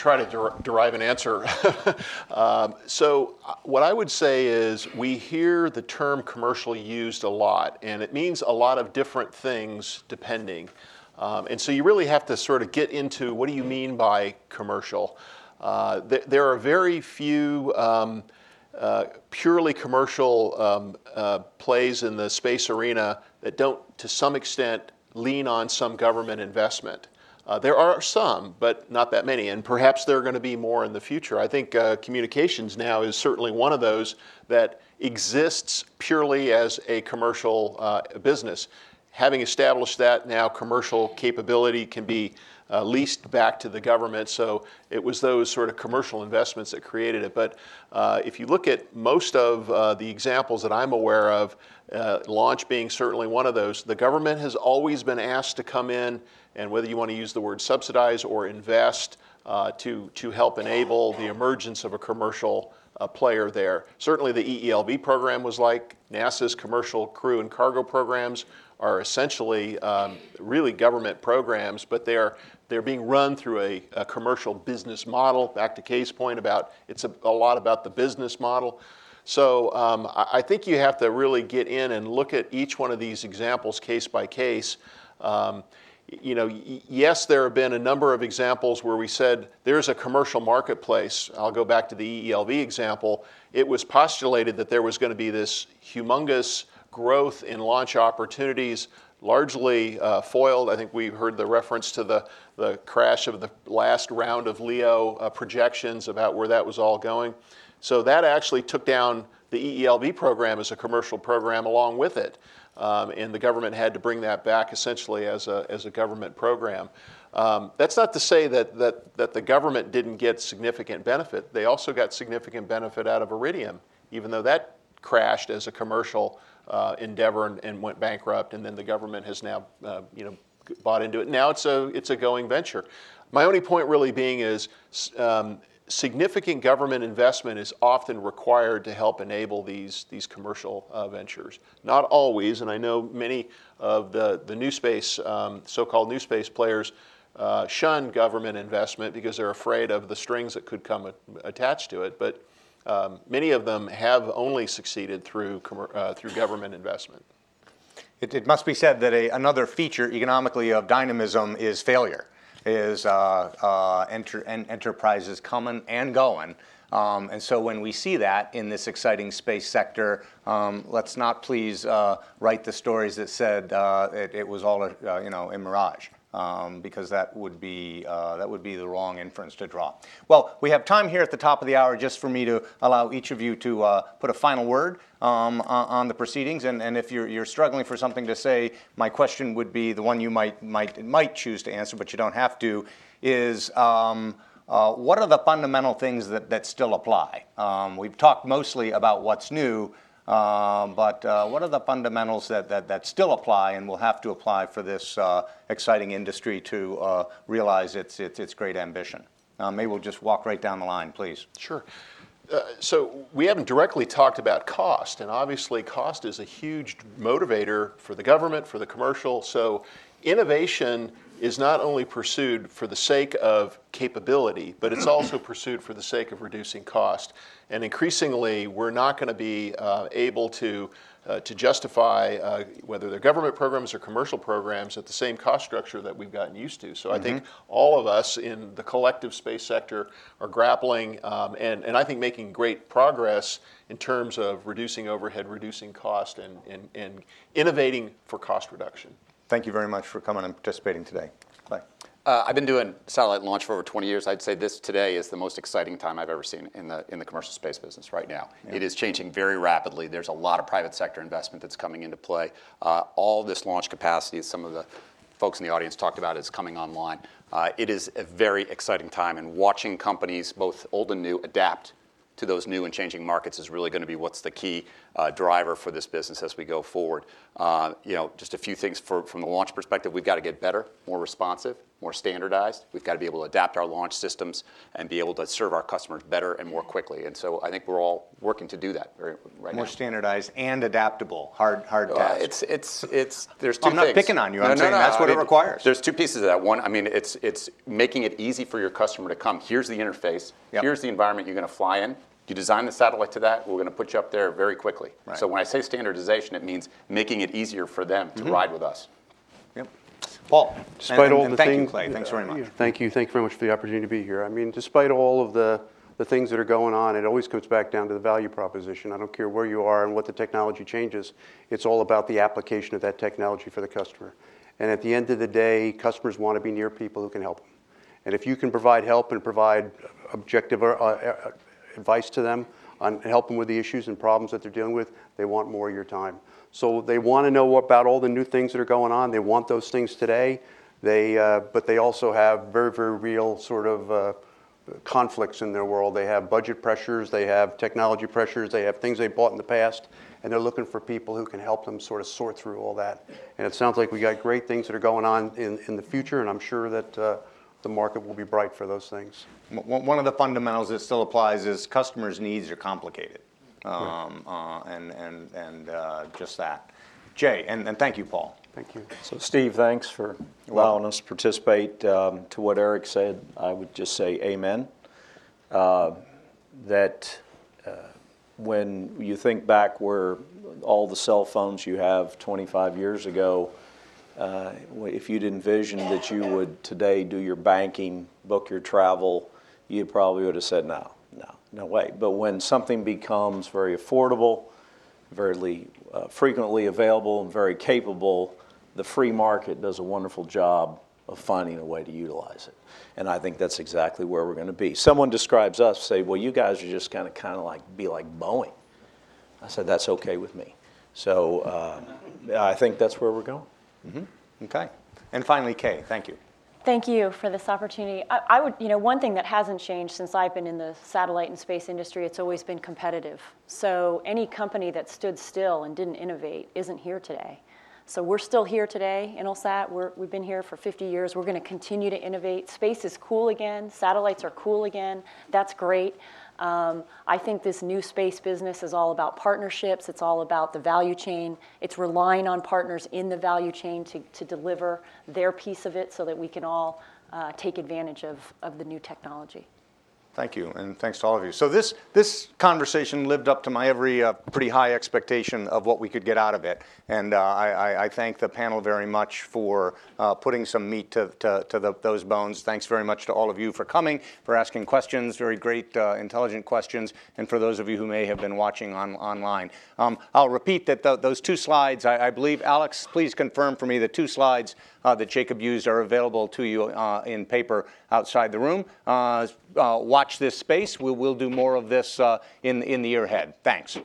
Try to der- derive an answer. [laughs] um, so, uh, what I would say is we hear the term commercial used a lot, and it means a lot of different things depending. Um, and so, you really have to sort of get into what do you mean by commercial? Uh, th- there are very few. Um, uh, purely commercial um, uh, plays in the space arena that don't, to some extent, lean on some government investment. Uh, there are some, but not that many, and perhaps there are going to be more in the future. I think uh, communications now is certainly one of those that exists purely as a commercial uh, business. Having established that, now commercial capability can be uh, leased back to the government. So it was those sort of commercial investments that created it. But uh, if you look at most of uh, the examples that I'm aware of, launch being certainly one of those, the government has always been asked to come in and whether you want to use the word subsidize or invest uh, to, to help enable the emergence of a commercial uh, player there. Certainly the EELV program was like NASA's commercial crew and cargo programs are essentially um, really government programs, but they are they're being run through a, a commercial business model. Back to Kay's point about it's a, a lot about the business model. So um, I, I, think you have to really get in and look at each one of these examples case by case. Um, you know, yes, there have been a number of examples where we said there's a commercial marketplace. I'll go back to the EELV example. It was postulated that there was going to be this humongous growth in launch opportunities, largely uh, foiled. I think we heard the reference to the, the crash of the last round of LEO uh, projections about where that was all going. So that actually took down the EELV program as a commercial program along with it. Um, and the government had to bring that back essentially as a, as a government program. Um, that's not to say that, that, that the government didn't get significant benefit. They also got significant benefit out of Iridium, even though that crashed as a commercial uh, endeavor and, and, went bankrupt, and then the government has now uh, you know, bought into it. Now it's a, it's a going venture. My only point really being is um, significant government investment is often required to help enable these, these commercial uh, ventures. Not always, and I know many of the, the new space, um, so-called new space players uh, shun government investment because they're afraid of the strings that could come a- attached to it. But um, many of them have only succeeded through, uh, through government investment. It, it must be said that a, another feature economically of dynamism is failure is uh, uh, enter, en- enterprises coming and going. Um, and so when we see that in this exciting space sector, um, let's not please uh, write the stories that said uh, it, it, was all a, uh, you know a mirage. Um, because that would be uh, that would be the wrong inference to draw. Well, we have time here at the top of the hour just for me to allow each of you to uh, put a final word um, on the proceedings, and, and if you're, you're struggling for something to say, my question would be the one you might might might choose to answer, but you don't have to. Is um, uh, what are the fundamental things that, that still apply? Um, we've talked mostly about what's new, but uh, what are the fundamentals that, that, that, still apply and will have to apply for this uh, exciting industry to uh, realize its, its, its, great ambition? Maybe we'll just walk right down the line, please. Sure. so we haven't directly talked about cost, and obviously cost is a huge motivator for the government, for the commercial. So innovation is not only pursued for the sake of capability, but it's also pursued for the sake of reducing cost. And increasingly, we're not going to be uh, able to uh, to justify uh, whether they're government programs or commercial programs at the same cost structure that we've gotten used to. So mm-hmm. I think mm-hmm. all of us in the collective space sector are grappling um, and, and I think making great progress in terms of reducing overhead, reducing cost, and, and, and innovating for cost reduction. Thank you very much for coming and participating today. Bye. Uh, I've been doing satellite launch for over 20 years. I'd say this today is the most exciting time I've ever seen in the in the commercial space business right now. Yeah. It is changing very rapidly. There's a lot of private sector investment that's coming into play. Uh, all this launch capacity, as some of the folks in the audience talked about, is coming online. Uh, it is a very exciting time, and watching companies, both old and new, adapt to those new and changing markets is really going to be what's the key driver for this business as we go forward. Uh, you know, just a few things from the launch perspective. We've got to get better, more responsive, more standardized. We've got to be able to adapt our launch systems and be able to serve our customers better and more quickly. And so I think we're all working to do that right more standardized and adaptable. Hard, hard uh, task. It's, it's, it's. There's two I'm not picking on you. I'm saying that's what it requires. There's two pieces of that. One, I mean, it's it's making it easy for your customer to come. Here's the interface. Here's the environment you're going to fly in. You design the satellite to that, we're going to put you up there very quickly. Right. So when I say standardization, it means making it easier for them to mm-hmm. ride with us. Yep. Paul, despite and, all and the thank things, you, Clay. Thanks very much. Thank you. Thank you very much for the opportunity to be here. I mean, despite all of the the things that are going on, it always comes back down to the value proposition. I don't care where you are and what the technology changes. It's all about the application of that technology for the customer. And at the end of the day, customers want to be near people who can help them. And if you can provide help and provide objective uh, uh advice to them, on helping with the issues and problems that they're dealing with, they want more of your time. So they want to know about all the new things that are going on. They want those things today. They, uh, but they also have very, very real sort of uh, conflicts in their world. They have budget pressures, they have technology pressures, they have things they bought in the past, and they're looking for people who can help them sort of sort through all that. And it sounds like we got great things that are going on in, in the future, and I'm sure that uh, the market will be bright for those things. One of the fundamentals that still applies is customers' needs are complicated, um, uh, and and and uh, just that. Jay, and, and thank you, Paul. Thank you. So, Steve, thanks for allowing us to participate. Um, to what Eric said, I would just say amen. Uh, that uh, when you think back where all the cell phones you have 25 years ago, uh, if you'd envisioned that you would today do your banking, book your travel, you probably would have said no, no, no way. But when something becomes very affordable, very uh, frequently available, and very capable, the free market does a wonderful job of finding a way to utilize it. And I think that's exactly where we're going to be. Someone describes us, say, well, you guys are just kind of kind of like be like Boeing. I said, that's okay with me. So uh, I think that's where we're going. Mm-hmm. Okay. And finally, Kay, thank you. Thank you for this opportunity. I, I, would, you know, one thing that hasn't changed since I've been in the satellite and space industry, it's always been competitive. So any company that stood still and didn't innovate isn't here today. So we're still here today, Intelsat. We're, we've been here for 50 years. We're going to continue to innovate. Space is cool again. Satellites are cool again. That's great. Um, I think this new space business is all about partnerships. It's all about the value chain. It's relying on partners in the value chain to, to deliver their piece of it so that we can all uh, take advantage of, of the new technology. Thank you, and thanks to all of you. So this, this conversation lived up to my every uh, pretty high expectation of what we could get out of it. And uh, I, I, thank the panel very much for uh, putting some meat to, to, to the, those bones. Thanks very much to all of you for coming, for asking questions, very great, uh, intelligent questions, and for those of you who may have been watching on, online. Um, I'll repeat that th those two slides, I, I, believe, Alex, please confirm for me the two slides uh, that Jacob used are available to you uh, in paper outside the room. Watch this space. We'll, we'll do more of this uh, in, in the year ahead. Thanks.